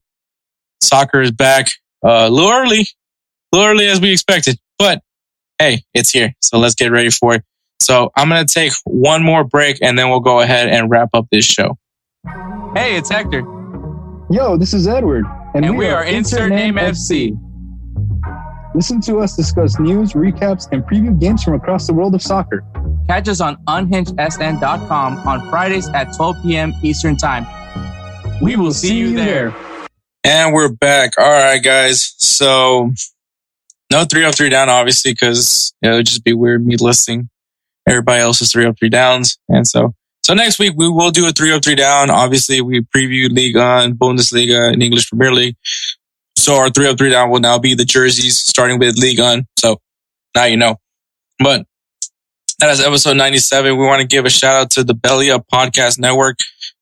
soccer is back. Uh, a little early, a little early as we expected, but hey, it's here. So let's get ready for it. So I'm going to take one more break and then we'll go ahead and wrap up this show. Hey, it's Hector. Yo, this is Edward. And, we, are Insert Name FC. Listen to us discuss news, recaps, and preview games from across the world of soccer. Catch us on unhingedsn.com on Fridays at 12 p.m. Eastern Time. We will see you there. And we're back. All right, guys. So no 303 down, obviously, because it would just be weird me listing everybody else's 303 downs. And so, so next week we will do a 303 down. Obviously, we previewed Ligue 1 Bundesliga and English Premier League. So our 303 down will now be the jerseys starting with Ligue 1. So now you know. But that is episode 97. We want to give a shout out to the Belly Up Podcast Network.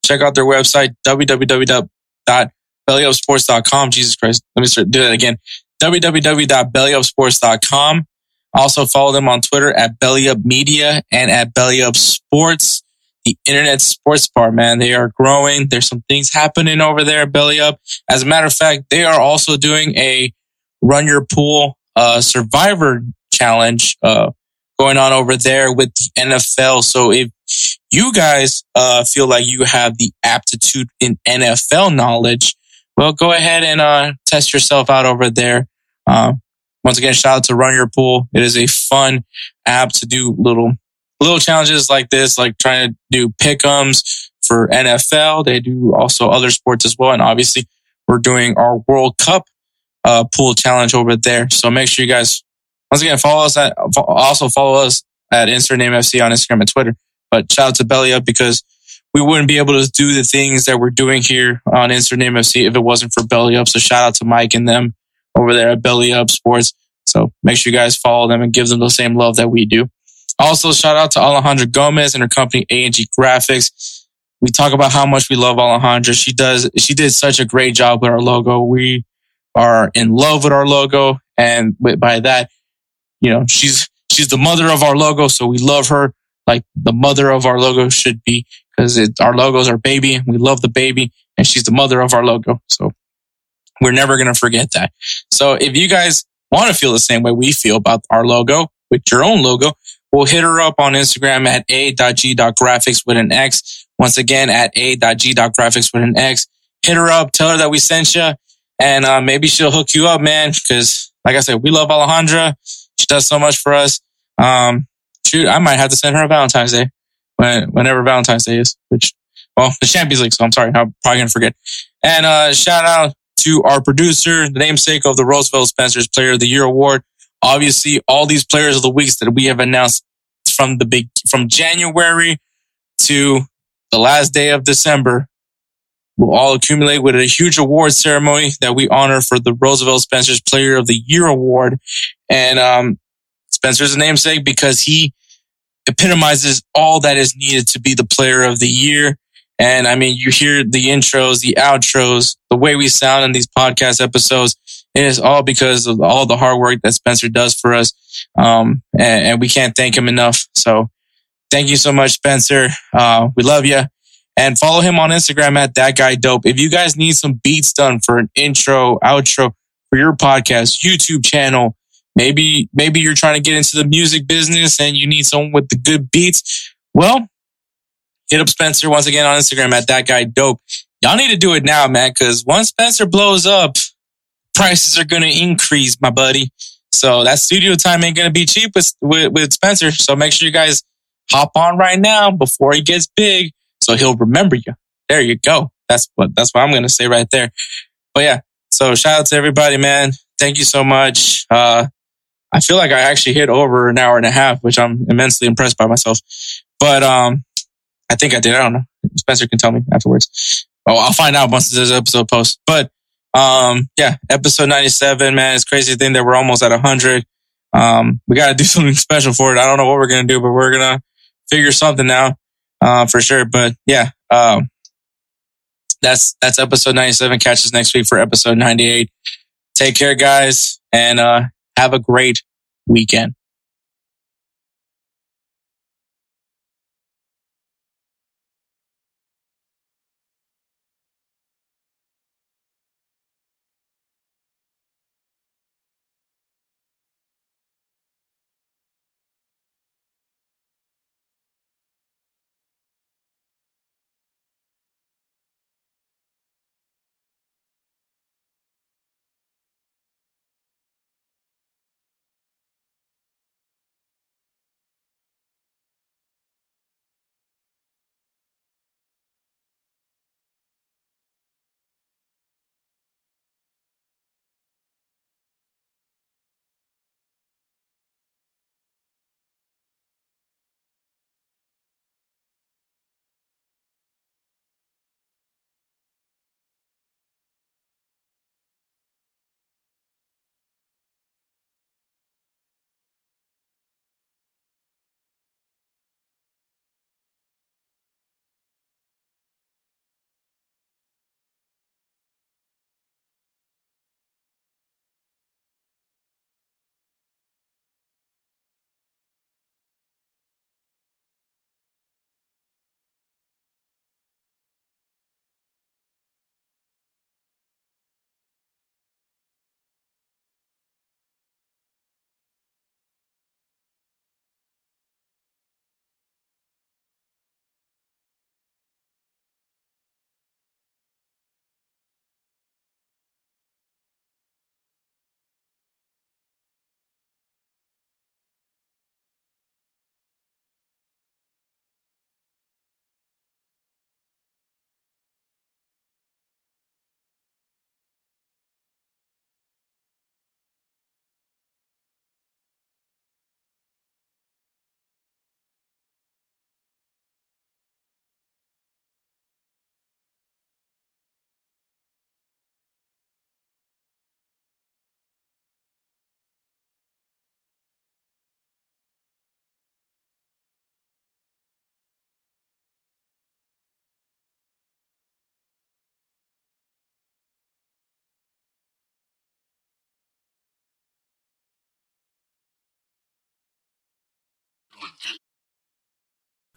Check out their website, www.bellyupsports.com. Jesus Christ. Let me start, do that again. www.bellyupsports.com. Also follow them on Twitter at BellyUpMedia and at BellyUpSports. The internet sports bar, man. They are growing. There's some things happening over there Belly Up. As a matter of fact, they are also doing a run your pool, uh, survivor challenge, uh, going on over there with the NFL. So if you guys, uh, feel like you have the aptitude in NFL knowledge, well, go ahead and, uh, test yourself out over there. Uh, once again, shout out to Run Your Pool. It is a fun app to do little, little challenges like this, like trying to do pickums for NFL. They do also other sports as well. And obviously we're doing our World Cup, uh, pool challenge over there. So make sure you guys, once again, follow us at, also follow us at Insert Name FC on Instagram and Twitter. But shout out to Belly Up because we wouldn't be able to do the things that we're doing here on Insert Name FC if it wasn't for Belly Up. So shout out to Mike and them over there at Belly Up Sports. So make sure you guys follow them and give them the same love that we do. Also, shout out to Alejandra Gomez and her company A&G Graphix. We talk about how much we love Alejandra. She does, she did such a great job with our logo. We are in love with our logo. And by that, you know, she's, she's the mother of our logo. So we love her like the mother of our logo should be because our logos our baby. We love the baby and she's the mother of our logo. So we're never going to forget that. So if you guys want to feel the same way we feel about our logo with your own logo, we'll hit her up on Instagram at a.g.graphix with an X. Once again, at a.g.graphix with an X. Hit her up, tell her that we sent you, and uh, maybe she'll hook you up, man. Because, like I said, we love Alejandra. She does so much for us. Um, shoot, I might have to send her a Valentine's Day when, whenever Valentine's Day is, which, well, the Champions League. So I'm sorry, I'm probably gonna forget. And uh, shout out to our producer, the namesake of the Roosevelt Spencer's Player of the Year Award. Obviously, all these players of the weeks that we have announced from the big, from January to the last day of December will all accumulate with a huge award ceremony that we honor for the Roosevelt Spencer's Player of the Year Award. And, um, Spencer's a namesake because he epitomizes all that is needed to be the player of the year. And I mean, you hear the intros, the outros, the way we sound in these podcast episodes. It is all because of all the hard work that Spencer does for us. Um, and, and, we can't thank him enough. So thank you so much, Spencer. Uh, we love you and follow him on Instagram at that guy dope. If you guys need some beats done for an intro, outro for your podcast, YouTube channel, maybe, maybe you're trying to get into the music business and you need someone with the good beats. Well, hit up Spencer once again on Instagram at that guy dope. Y'all need to do it now, man, because once Spencer blows up, prices are going to increase, my buddy. So that studio time ain't going to be cheap with, with, with Spencer. So make sure you guys hop on right now before he gets big so he'll remember you. There you go. That's what, that's what I'm going to say right there. But yeah. So shout out to everybody, man. Thank you so much. Uh, I feel like I actually hit over an hour and a half, which I'm immensely impressed by myself. But, um, I think I did. I don't know. Spencer can tell me afterwards. Oh, I'll find out once this episode posts. But um, yeah, episode 97, man, it's crazy thing that we're almost at 100. Um, we got to do something special for it. I don't know what we're going to do, but we're going to figure something out. uh, for sure. But yeah, um, that's that's episode 97. Catch us next week for episode 98. Take care, guys, and uh, have a great weekend.